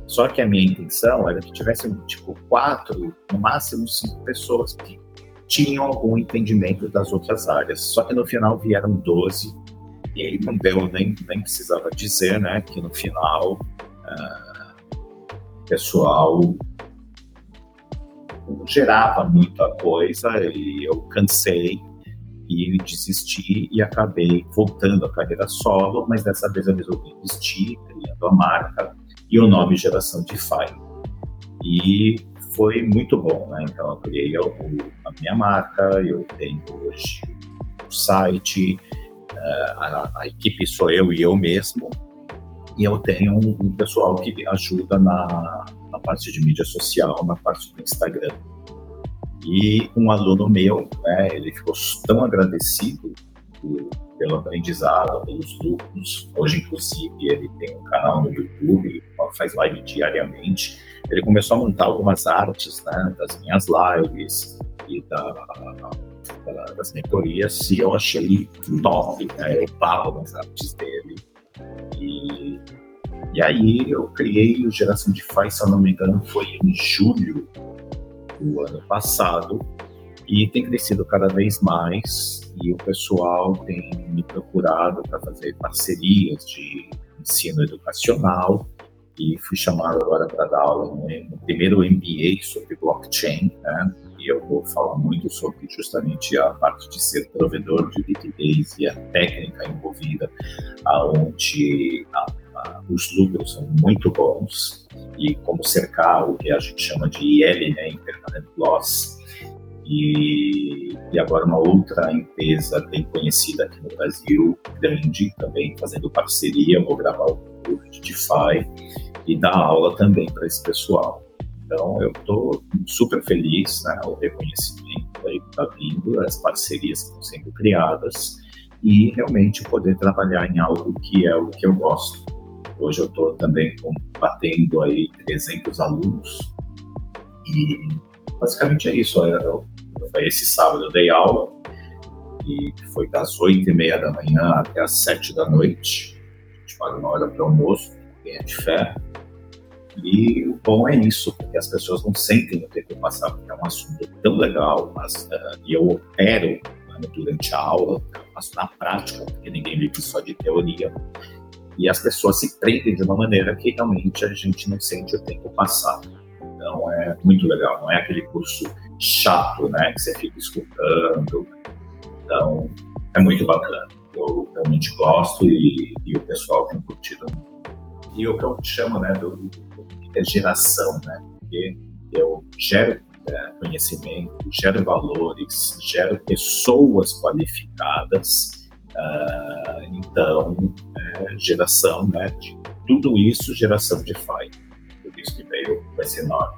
Só que a minha intenção era que tivessem, tipo, quatro, no máximo cinco pessoas que tinham algum entendimento das outras áreas. Só que no final vieram 12, e aí não deu, nem, nem precisava dizer, né, que no final uh, o pessoal gerava muita coisa e eu cansei e desisti e acabei voltando à carreira solo, mas dessa vez eu resolvi investir, criando a marca e o nome Geração DeFi. E foi muito bom, né? Então eu criei a minha marca, eu tenho hoje o site, eh, a, a equipe sou eu e eu mesmo, e eu tenho um, um pessoal que ajuda na, na parte de mídia social, na parte do Instagram. E um aluno meu, né, ele ficou tão agradecido por, pelo aprendizado, pelos grupos. Hoje, inclusive, ele tem um canal no YouTube, faz live diariamente. Ele começou a montar algumas artes né, das minhas lives e da, da, das mentorias, e eu achei top. Né? Eu pago as artes dele. E e aí eu criei o Geração de Faz, se eu não me engano, foi em julho do ano passado e tem crescido cada vez mais e o pessoal tem me procurado para fazer parcerias de ensino educacional e fui chamado agora para dar aula no, primeiro MBA sobre blockchain, né? E eu vou falar muito sobre justamente a parte de ser provedor de liquidez e a técnica envolvida, aonde os lucros são muito bons e como cercar o que a gente chama de IL, né, Impermanent Loss. E, e agora uma outra empresa bem conhecida aqui no Brasil, grande, também fazendo parceria, vou gravar o curso de DeFi e dar aula também para esse pessoal. Então, eu estou super feliz, né, o reconhecimento aí que está vindo, as parcerias que estão sendo criadas e realmente poder trabalhar em algo que é o que eu gosto. Hoje eu estou também batendo aí 300 alunos e basicamente é isso. Eu, esse sábado eu dei aula e foi das 8 e meia da manhã até as 7 da noite. A gente paga uma hora para almoço, quem é de fé. E o bom é isso, porque as pessoas não sentem o tempo passar, porque é um assunto tão legal, mas uh, e eu opero né, durante a aula, faço na prática, porque ninguém vive só de teoria. e as pessoas se prendem de uma maneira que realmente a gente não sente o tempo passar. Então é muito legal, não é aquele curso chato, né, que você fica escutando. Então é muito bacana. Eu realmente gosto e, e o pessoal tem curtido. E o que eu chamo, né, do, é geração, né, porque eu gero é, conhecimento, gero valores, gero pessoas qualificadas. Uh, então, é, geração, né, de tudo isso, geração de FI. Veio com esse nome.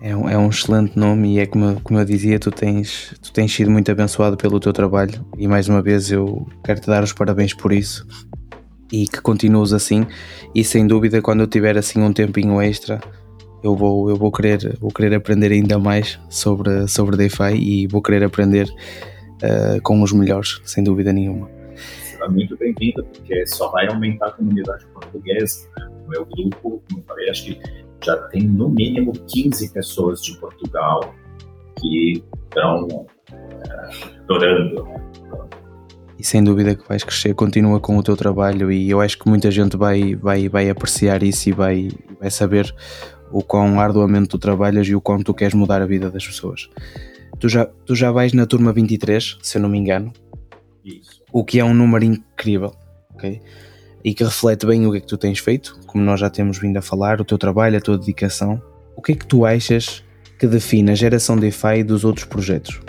É um, é um excelente nome e é como, como eu dizia, tu tens, tu tens sido muito abençoado pelo teu trabalho e mais uma vez eu quero te dar os parabéns por isso e que continues assim e sem dúvida quando eu tiver assim um tempinho extra eu vou, eu vou querer, vou querer aprender ainda mais sobre, sobre DeFi e vou querer aprender uh, com os melhores, sem dúvida nenhuma. Será muito bem-vindo, porque só vai aumentar a comunidade portuguesa. Né? O meu grupo, como eu falei, acho que já tem no mínimo 15 pessoas de Portugal que estão uh, adorando. Né? E sem dúvida que vais crescer, continua com o teu trabalho e eu acho que muita gente vai, vai, vai apreciar isso e vai, vai saber o quão arduamente tu trabalhas e o quanto tu queres mudar a vida das pessoas. Tu já, tu já vais na turma 23, se eu não me engano. Isso. O que é um número incrível, ok? E que reflete bem o que é que tu tens feito, como nós já temos vindo a falar, o teu trabalho, a tua dedicação. O que é que tu achas que define a geração DeFi dos outros projetos?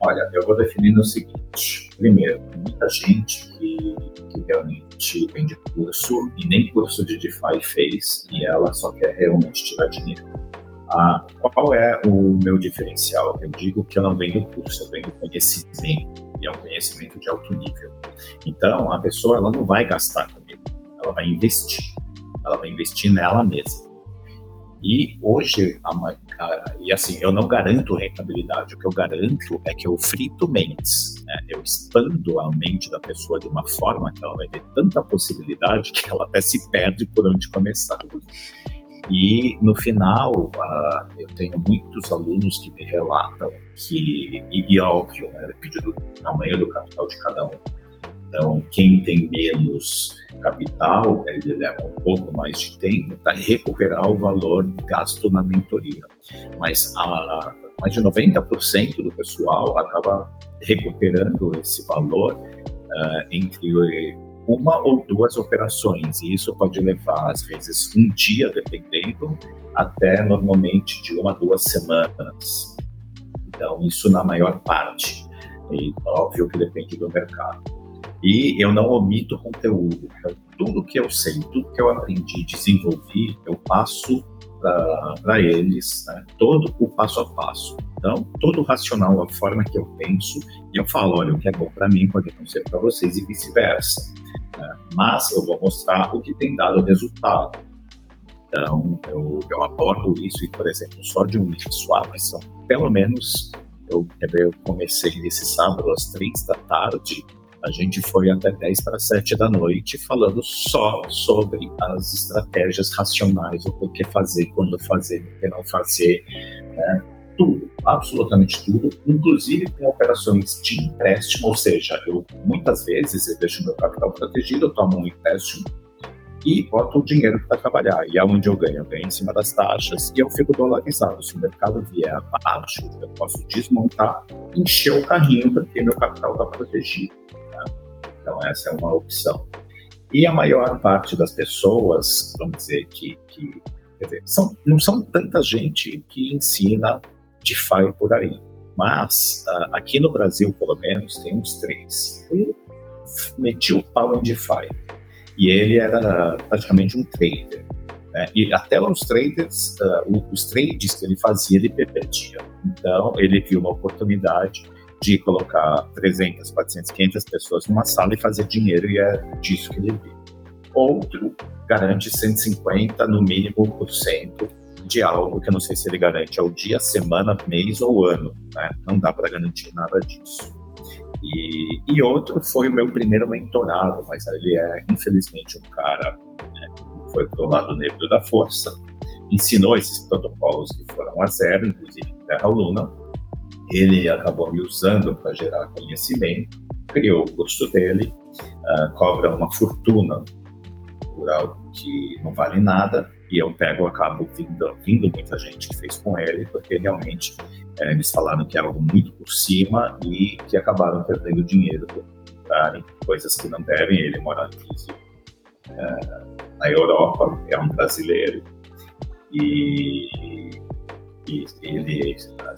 Olha, eu vou definir o seguinte. Primeiro, muita gente que, que realmente vende curso e nem curso de DeFi fez e ela só quer realmente tirar dinheiro. Ah, qual é o meu diferencial? Eu digo que eu não vendo curso, eu vendo conhecimento e é um conhecimento de alto nível. Então, a pessoa ela não vai gastar comigo, ela vai investir. Ela vai investir nela mesma. E hoje, a, e assim, eu não garanto rentabilidade, o que eu garanto é que eu frito mentes, né? eu expando a mente da pessoa de uma forma que ela vai ter tanta possibilidade que ela até se perde por onde começar. E no final, uh, eu tenho muitos alunos que me relatam que, e, e óbvio, né, depende do tamanho do capital de cada um, então, quem tem menos capital, ele leva um pouco mais de tempo para recuperar o valor gasto na mentoria. Mas a, mais de 90% do pessoal acaba recuperando esse valor uh, entre uma ou duas operações, e isso pode levar, às vezes, um dia, dependendo, até normalmente de uma a duas semanas. Então, isso na maior parte. E óbvio que depende do mercado. E eu não omito conteúdo. Então, tudo que eu sei, tudo que eu aprendi, desenvolvi, eu passo para eles, né? todo o passo a passo. Então, todo o racional, a forma que eu penso, e eu falo, olha, o que é bom para mim pode não ser para vocês e vice-versa. Né? Mas eu vou mostrar o que tem dado resultado. Então, eu, eu abordo isso, e, por exemplo, só de um swap são pelo menos, eu, eu comecei nesse sábado às três da tarde, a gente foi até 10 para 7 da noite falando só sobre as estratégias racionais, o que fazer, quando fazer, o que não fazer, né? tudo, absolutamente tudo, inclusive com operações de empréstimo, ou seja, eu muitas vezes eu deixo meu capital protegido, eu tomo um empréstimo e boto o dinheiro para trabalhar. E aonde eu ganho? Eu ganho em cima das taxas e eu fico dolarizado. Se o mercado vier abaixo, eu posso desmontar, encher o carrinho porque meu capital está protegido. Então, essa é uma opção. E a maior parte das pessoas, vamos dizer, que, que dizer, são, não são tanta gente que ensina DeFi por aí. Mas, uh, aqui no Brasil, pelo menos, tem uns três. Um metia o pau em DeFi. E ele era praticamente um trader. Né? E até os traders, uh, os trades que ele fazia, ele perdia. Então, ele viu uma oportunidade de colocar 300, 400, 500 pessoas numa sala e fazer dinheiro, e é disso que ele vive. Outro garante 150, no mínimo, por cento de algo que eu não sei se ele garante ao dia, semana, mês ou ano. Né? Não dá para garantir nada disso. E, e, outro foi o meu primeiro mentorado, mas ele é, infelizmente, um cara né, que foi pro lado negro da força, ensinou esses protocolos que foram a zero, inclusive Terra Luna, ele acabou me usando para gerar conhecimento, criou o curso dele uh, cobra uma fortuna por algo que não vale nada e eu pego, acabo vindo, vindo muita gente que fez com ele, porque realmente é, eles falaram que era algo muito por cima e que acabaram perdendo dinheiro por comprarem coisas que não devem. Ele mora aqui, é, na Europa, é um brasileiro e, e ele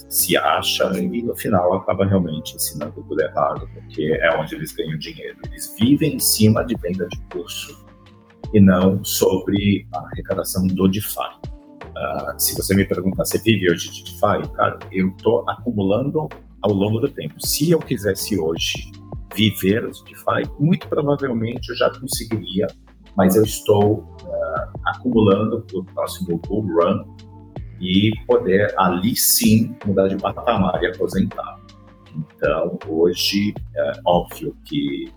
se acha e no final acaba realmente ensinando tudo errado, porque é onde eles ganham dinheiro. Eles vivem em cima de venda de curso e não sobre a arrecadação do DeFi. Uh, se você me perguntar, você vive hoje de DeFi? Cara, eu estou acumulando ao longo do tempo. Se eu quisesse hoje viver de DeFi, muito provavelmente eu já conseguiria, mas eu estou uh, acumulando para o próximo bull run e poder ali sim mudar de patamar e aposentar. Então, hoje, é óbvio que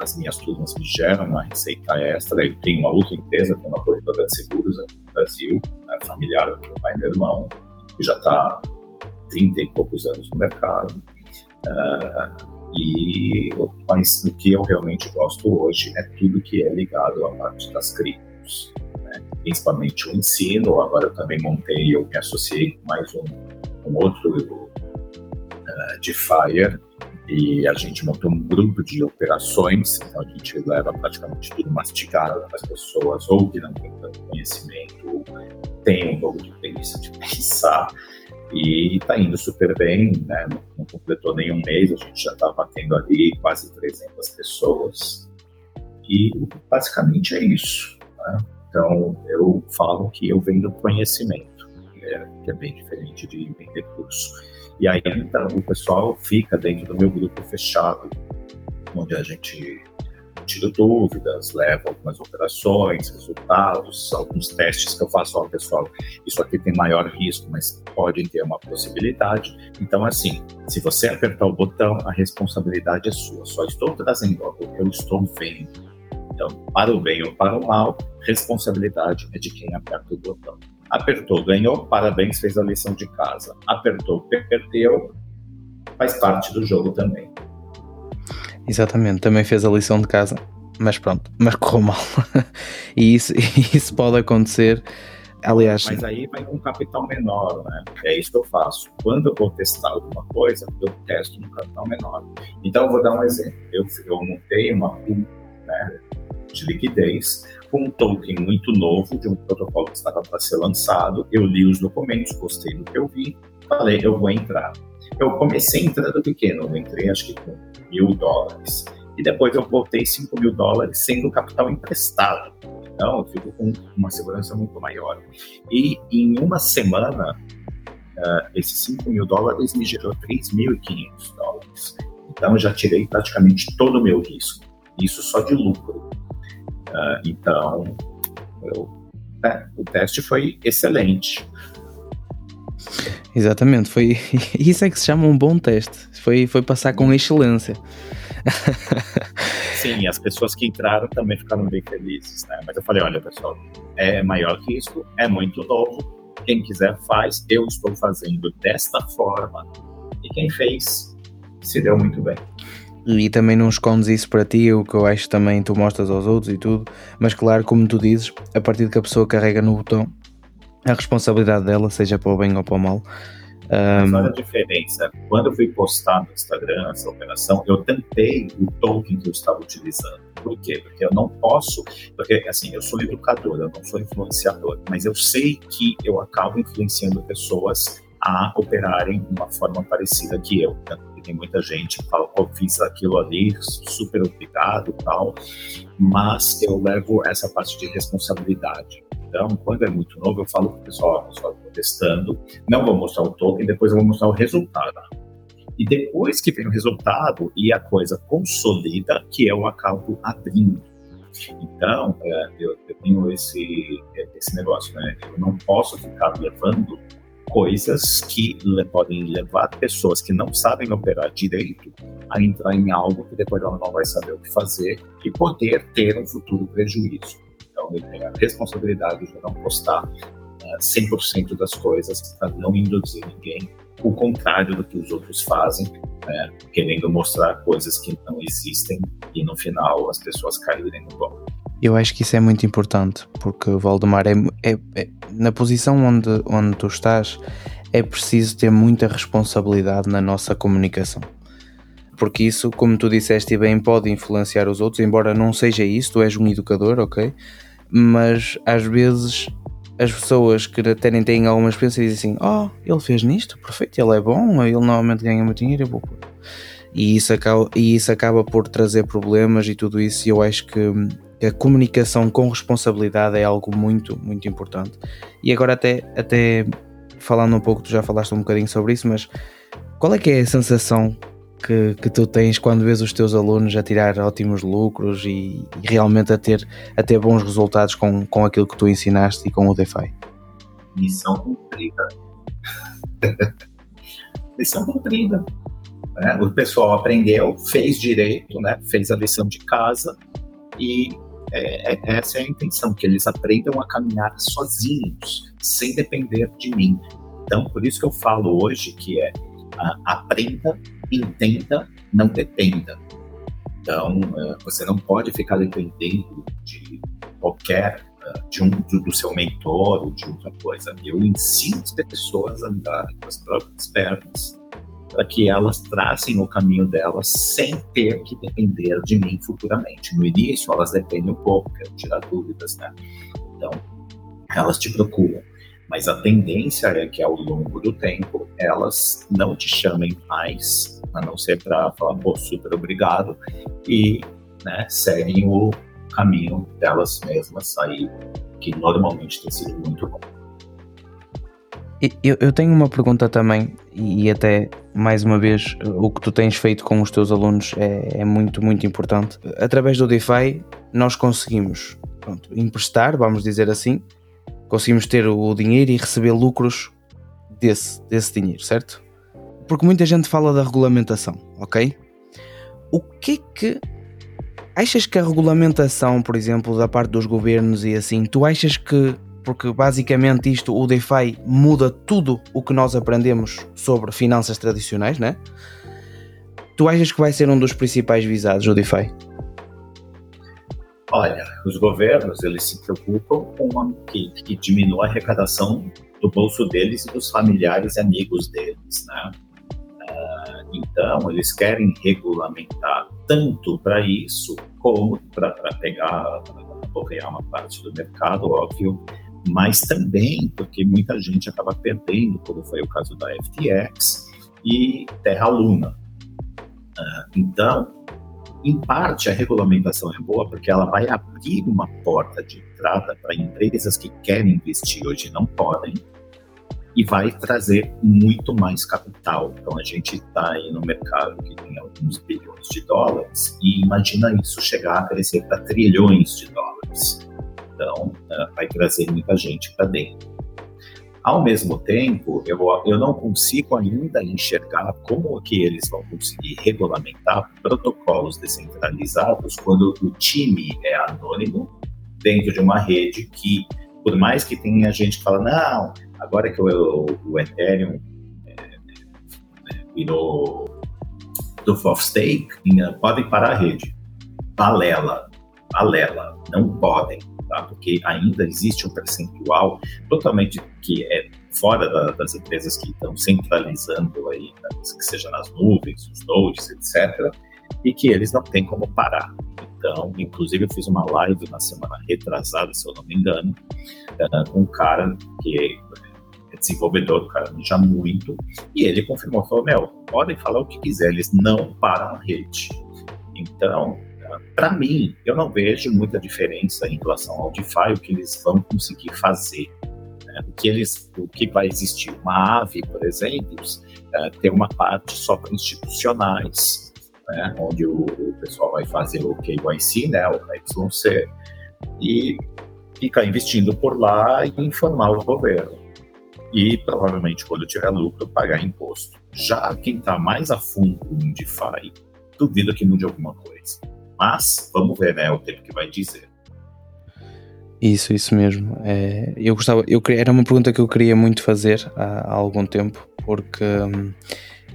as minhas turmas me geram uma receita extra. Eu tenho uma outra empresa, tenho uma corretora de seguros aqui no Brasil, né, familiar do meu pai e meu irmão, que já está 30 e poucos anos no mercado. Uh, e mas o que eu realmente gosto hoje é tudo que é ligado à parte das criptos? Principalmente o ensino. Agora eu também montei, eu me associei com mais um, um outro uh, de Fire e a gente montou um grupo de operações, então a gente leva praticamente tudo mastigado para as pessoas, ou que não têm tanto conhecimento, ou tem um pouco de preguiça de pensar, e está indo super bem, né? não, não, completou nenhum mês, a gente já está batendo ali quase 300 pessoas, e basicamente é isso. Né? Então eu falo que eu vendo conhecimento, que é, que é bem diferente de vender curso. E aí então o pessoal fica dentro do meu grupo fechado, onde a gente tira dúvidas, leva algumas operações, resultados, alguns testes que eu faço. Ó, pessoal, isso aqui tem maior risco, mas podem ter uma possibilidade. Então, assim, se você apertar o botão, a responsabilidade é sua. Só estou trazendo algo que eu estou vendo. Então, para o bem ou para o mal, responsabilidade é de quem aperta o botão. Apertou, ganhou, parabéns, fez a lição de casa. Apertou, perdeu, faz parte do jogo também. Exatamente, também fez a lição de casa, mas pronto, mas correu mal. e isso, isso pode acontecer. Aliás, mas aí vai com um capital menor, né? É isso que eu faço. Quando eu vou testar alguma coisa, eu testo no capital menor. Então, eu vou dar um exemplo. Eu, eu montei uma pool né, de liquidez com um token muito novo de um protocolo que estava para ser lançado. Eu li os documentos, gostei do que eu vi, falei, eu vou entrar. Eu comecei entrando pequeno, eu entrei acho que com mil dólares. E depois eu voltei 5 mil dólares sendo capital emprestado. Então, eu fico com uma segurança muito maior. E em uma semana, uh, esses 5 mil dólares me gerou 3.500 dólares. Então, eu já tirei praticamente todo o meu risco. Isso só de lucro. Uh, então, eu, é, o teste foi excelente. Exatamente, foi isso é que se chama um bom teste. Foi, foi passar com excelência. Sim, as pessoas que entraram também ficaram bem felizes, né? Mas eu falei, olha, pessoal, é maior que isso, é muito novo. Quem quiser faz, eu estou fazendo desta forma. E quem fez se deu muito bem. E também não escondes isso para ti, o que eu acho também tu mostras aos outros e tudo, mas claro, como tu dizes, a partir que a pessoa carrega no botão, a responsabilidade dela, seja para o bem ou para o mal. Um... Olha a diferença. Quando eu fui postar no Instagram essa operação, eu tentei o token que eu estava utilizando. Por quê? Porque eu não posso, porque assim, eu sou educador, eu não sou influenciador, mas eu sei que eu acabo influenciando pessoas a operarem de uma forma parecida que eu. Tem muita gente que fala, oh, fiz aquilo ali, super obrigado tal, mas eu levo essa parte de responsabilidade. Então, quando é muito novo, eu falo para o pessoal, pessoal, estou testando, não vou mostrar o token, depois eu vou mostrar o resultado. E depois que vem o resultado e a coisa consolida, que eu acabo abrindo. Então, é, eu, tenho esse, esse negócio, né? Eu não posso ficar levando coisas que podem levar pessoas que não sabem operar direito a entrar em algo que depois ela não vai saber o que fazer e poder ter um futuro prejuízo. Então, eu tenho a responsabilidade de não postar uh, 100% das coisas para não induzir ninguém, o contrário do que os outros fazem, né, querendo mostrar coisas que não existem e no final as pessoas caírem no golpe. Eu acho que isso é muito importante, porque Valdemar é, é, é, na posição onde, onde tu estás, é preciso ter muita responsabilidade na nossa comunicação. Porque isso, como tu disseste bem, pode influenciar os outros, embora não seja isso, tu és um educador, ok? Mas às vezes as pessoas que até nem têm alguma experiência dizem assim: Oh, ele fez nisto, perfeito, ele é bom, ele normalmente ganha muito dinheiro, eu vou pôr. E isso, acaba, e isso acaba por trazer problemas e tudo isso, e eu acho que a comunicação com responsabilidade é algo muito, muito importante. E agora até, até falando um pouco, tu já falaste um bocadinho sobre isso, mas qual é que é a sensação que, que tu tens quando vês os teus alunos a tirar ótimos lucros e, e, realmente a ter, a ter bons resultados com, com aquilo que tu ensinaste e com o DeFi? Missão cumprida. Missão cumprida. É, o pessoal aprendeu, fez direito, né, fez a lição de casa e é, é, essa é a intenção, que eles aprendam a caminhar sozinhos, sem depender de mim. Então, por isso que eu falo hoje que é aprenda, entenda, não dependa. Então, uh, você não pode ficar dependendo de qualquer, uh, de um, do, seu mentor ou de outra coisa. Eu ensino as pessoas a andarem com as próprias pernas para que elas tracem o caminho delas sem ter que depender de mim futuramente. No início, elas dependem um pouco, quero tirar dúvidas, né? Então, elas te procuram. Mas a tendência é que ao longo do tempo elas não te chamem mais, a não ser para falar, pô, super obrigado, e né, seguem o caminho delas mesmas aí, que normalmente tem sido muito bom. Eu, eu tenho uma pergunta também, e até mais uma vez, o que tu tens feito com os teus alunos é, é muito, muito importante. Através do DeFi, nós conseguimos pronto, emprestar, vamos dizer assim, conseguimos ter o dinheiro e receber lucros desse, desse dinheiro, certo? Porque muita gente fala da regulamentação, ok? O que é que. Achas que a regulamentação, por exemplo, da parte dos governos e assim, tu achas que porque basicamente isto, o DeFi muda tudo o que nós aprendemos sobre finanças tradicionais, né? Tu achas que vai ser um dos principais visados o DeFi? Olha, os governos eles se preocupam com que, que diminua a arrecadação do bolso deles e dos familiares e amigos deles, né? Uh, então, eles querem regulamentar tanto para isso como para pegar, apoiar uma parte do mercado, óbvio, mas também porque muita gente acaba perdendo, como foi o caso da FTX e Terra Luna. Uh, então, em parte, a regulamentação é boa porque ela vai abrir uma porta de entrada para empresas que querem investir hoje não podem, e vai trazer muito mais capital. Então, a gente está aí no mercado que tem alguns bilhões de dólares, e imagina isso chegar a crescer para trilhões de dólares. Então, uh, vai trazer muita gente para dentro. Ao mesmo tempo, eu, eu não consigo ainda enxergar como que eles vão conseguir regulamentar protocolos descentralizados quando o time é anônimo dentro de uma rede que, por mais que tenha gente que fala, não, agora que o, o Ethereum é, é, virou proof of stake, podem parar a rede. Balela, balela, não podem tá? porque ainda existe um percentual totalmente que é fora da, das empresas que estão centralizando aí, né? que seja nas nuvens, os nodes, etc., e que eles não têm como parar. Então, inclusive, eu fiz uma live na semana retrasada, se eu não me engano, uh, com um cara que é desenvolvedor, o cara manja muito, e ele confirmou, falou, podem falar o que quiser, eles não param a rede. Então, para mim, eu não vejo muita diferença em relação ao DeFi, o que eles vão conseguir fazer. Né? O, que eles, o que vai existir? Uma AVE, por exemplo, é, tem uma parte só para institucionais, né? onde o, o, pessoal vai fazer o KYC, né? o KYC, e ficar investindo por lá e informar o governo. E provavelmente, quando tiver lucro, pagar imposto. Já quem está mais a fundo em DeFi, duvido que mude alguma coisa. Mas vamos ver, né? O tempo que vai dizer. Isso, isso mesmo. É, eu gostava, eu, era uma pergunta que eu queria muito fazer há, há algum tempo, porque hum,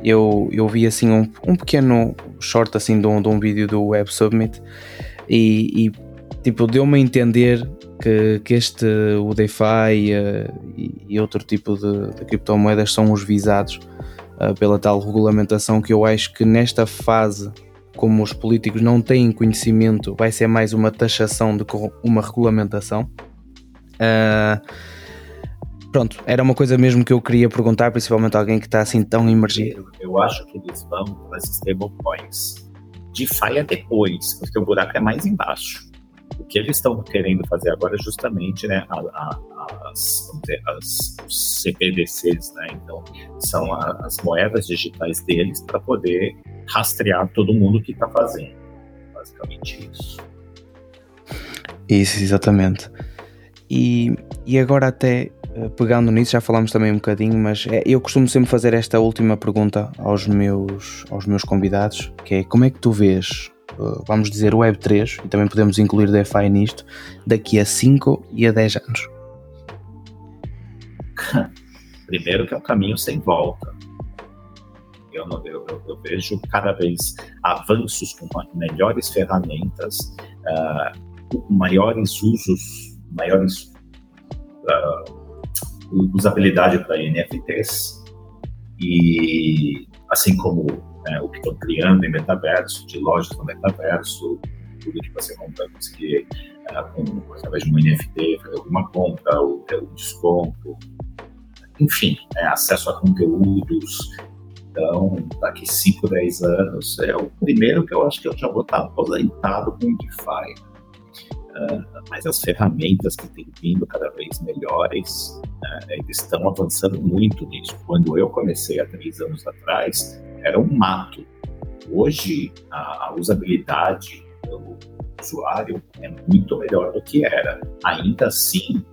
eu, eu vi assim um, um pequeno short assim de um, de um vídeo do Web Summit e, e tipo deu-me a entender que, que este o DeFi uh, e, e, outro tipo de, de, criptomoedas são os visados uh, pela tal regulamentação que eu acho que nesta fase como os políticos não têm conhecimento vai ser mais uma taxação do que uma regulamentação uh, pronto, era uma coisa mesmo que eu queria perguntar, principalmente a alguém que está assim tão imergido. Eu, acho que eles vão para as stablecoins. DeFi é depois, porque o buraco é mais embaixo. O que eles estão querendo fazer agora é justamente né, a, a, as, as CBDCs, né? então são a, as moedas digitais deles para poder rastrear todo mundo que está fazendo. Basicamente isso. Isso, exatamente. E, e agora até eh, pegando nisso, já falámos também um bocadinho, mas é, eu costumo sempre fazer esta última pergunta aos meus, aos meus convidados, que é como é que tu vês, eh, vamos dizer, o Web3, e também podemos incluir DeFi nisto, daqui a 5 e a 10 anos? Primeiro que é um caminho sem volta. Eu, eu, eu vejo cada vez avanços com melhores ferramentas, uh, maiores usos, maiores uh, usabilidade para NFTs e assim como né, o que estão criando em metaverso, de lojas no metaverso, tudo que você compra, conseguir uh, com, através de um NFT fazer alguma compra ou ter um desconto, enfim, é, acesso a conteúdos. Então, daqui 5, 10 anos, é o primeiro que eu acho que eu já vou estar aposentado com o DeFi mas as ferramentas que têm vindo cada vez melhores, uh, eles estão avançando muito nisso. Quando eu comecei há três anos atrás, era um mato. Hoje, a, a usabilidade do usuário é muito melhor do que era. Ainda assim,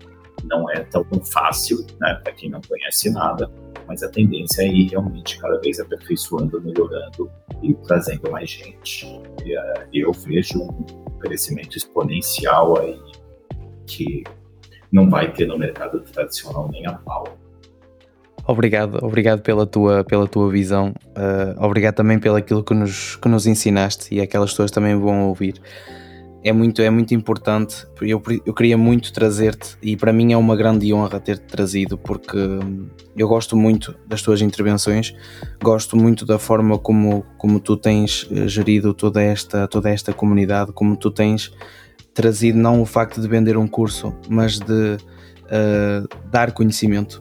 não é tão fácil, né, para quem não conhece nada, mas a tendência é ir realmente cada vez aperfeiçoando, melhorando e trazendo mais gente. E, uh, eu vejo um crescimento exponencial aí que não vai ter no mercado tradicional nem a pau. Obrigado, obrigado pela tua, pela tua visão, uh, obrigado também pelo aquilo que nos, que nos ensinaste e aquelas pessoas também vão ouvir é muito, é muito importante. Eu, eu queria muito trazer-te e para mim é uma grande honra ter-te trazido porque hum, eu gosto muito das tuas intervenções, gosto muito da forma como, como tu tens eh, gerido toda esta, toda esta comunidade, como tu tens trazido não o facto de vender um curso, mas de uh, dar conhecimento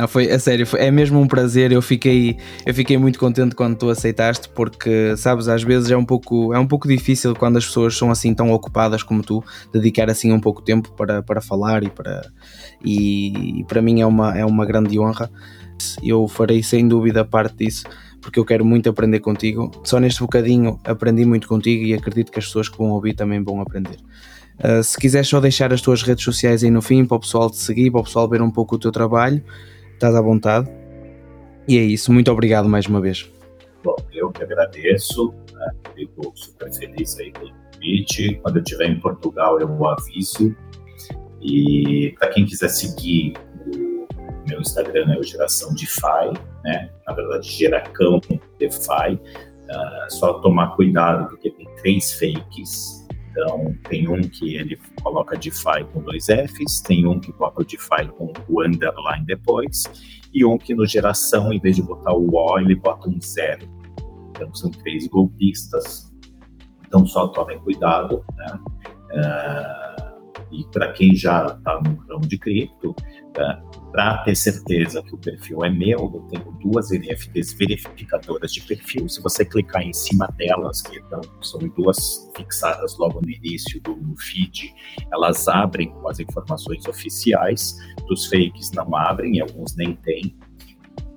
ah, foi, a sério, foi, é mesmo um prazer. Eu fiquei, eu fiquei muito contente quando tu aceitaste, porque sabes, às vezes é um pouco, é um pouco difícil quando as pessoas são assim tão ocupadas como tu, dedicar assim um pouco tempo para, para falar e para e, e para mim é uma, é uma grande honra. Eu farei sem dúvida parte disso, porque eu quero muito aprender contigo. Só neste bocadinho aprendi muito contigo e acredito que as pessoas que vão ouvir também vão aprender. Uh, se quiseres só deixar as tuas redes sociais aí no fim para o pessoal te seguir, para o pessoal ver um pouco o teu trabalho estás à vontade. E é isso, muito obrigado mais uma vez. Bom, eu que agradeço, né? fico super feliz aí pelo convite. Quando eu estiver em Portugal, eu vou aviso. E para quem quiser seguir, o meu Instagram é o Geração DeFi, né? Na verdade, Geracão DeFi. Uh, só tomar cuidado, porque tem três fakes então, tem um que ele coloca DeFi com dois Fs, tem um que coloca o DeFi com o underline depois, e um que no geração, em vez de botar o O, ele bota um zero. Então, são três golpistas. Então, só tomem cuidado, né? Uh, e para quem já está no ramo de cripto, para ter certeza que o perfil é meu, eu tenho duas NFTs verificadoras de perfil. Se você clicar em cima delas, que então, são duas fixadas logo no início do feed, elas abrem com as informações oficiais. Dos fakes não abrem, alguns nem têm.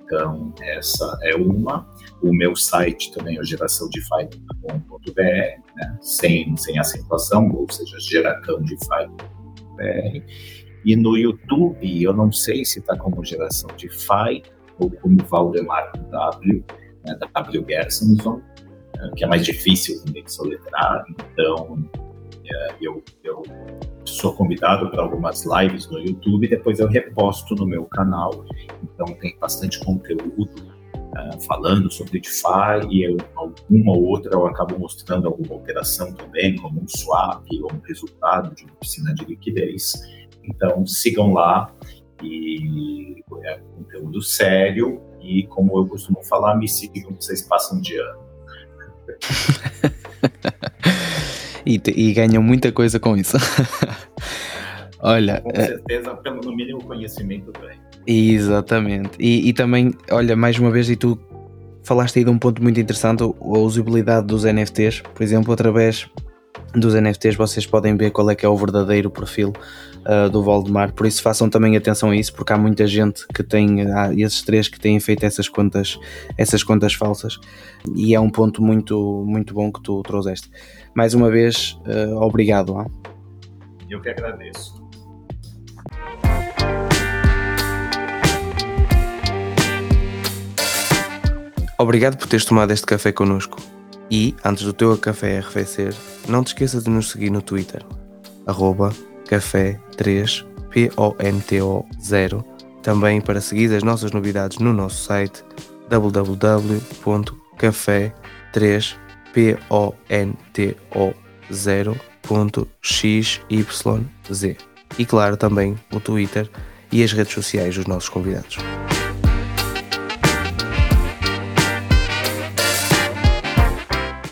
Então, essa é uma. O meu site também é geraçãodefy.com.br, né? sem, sem acentuação, ou seja, geracãodefy.com.br. E no YouTube, eu não sei se está como geração de Fai ou como Valdemar W, né, W. Gersonson, né, que é mais difícil também de soletrar. Então, é, eu, eu sou convidado para algumas lives no YouTube depois eu reposto no meu canal. Então, tem bastante conteúdo uh, falando sobre DeFi e eu, alguma ou outra eu acabo mostrando alguma operação também, como um swap ou um resultado de uma piscina de liquidez. Então sigam lá e é conteúdo sério e como eu costumo falar, me sigam que vocês passam de ano. e, e ganham muita coisa com isso. olha. Com é certeza, pelo no mínimo conhecimento bem. Exatamente. E, e também, olha, mais uma vez, e tu falaste aí de um ponto muito interessante, a usabilidade dos NFTs, por exemplo, através dos NFTs vocês podem ver qual é que é o verdadeiro perfil uh, do Valdemar, por isso façam também atenção a isso, porque há muita gente que tem, há esses três que têm feito essas contas, essas contas falsas, e é um ponto muito, muito bom que tu trouxeste. Mais uma vez, uh, obrigado. Hein? Eu que agradeço. Obrigado por teres tomado este café connosco. E, antes do teu café arrefecer, não te esqueças de nos seguir no Twitter, arroba café3, P-O-N-T-O 0, também para seguir as nossas novidades no nosso site www.café3, P-O-N-T-O 0.xyz. E claro, também o Twitter e as redes sociais dos nossos convidados.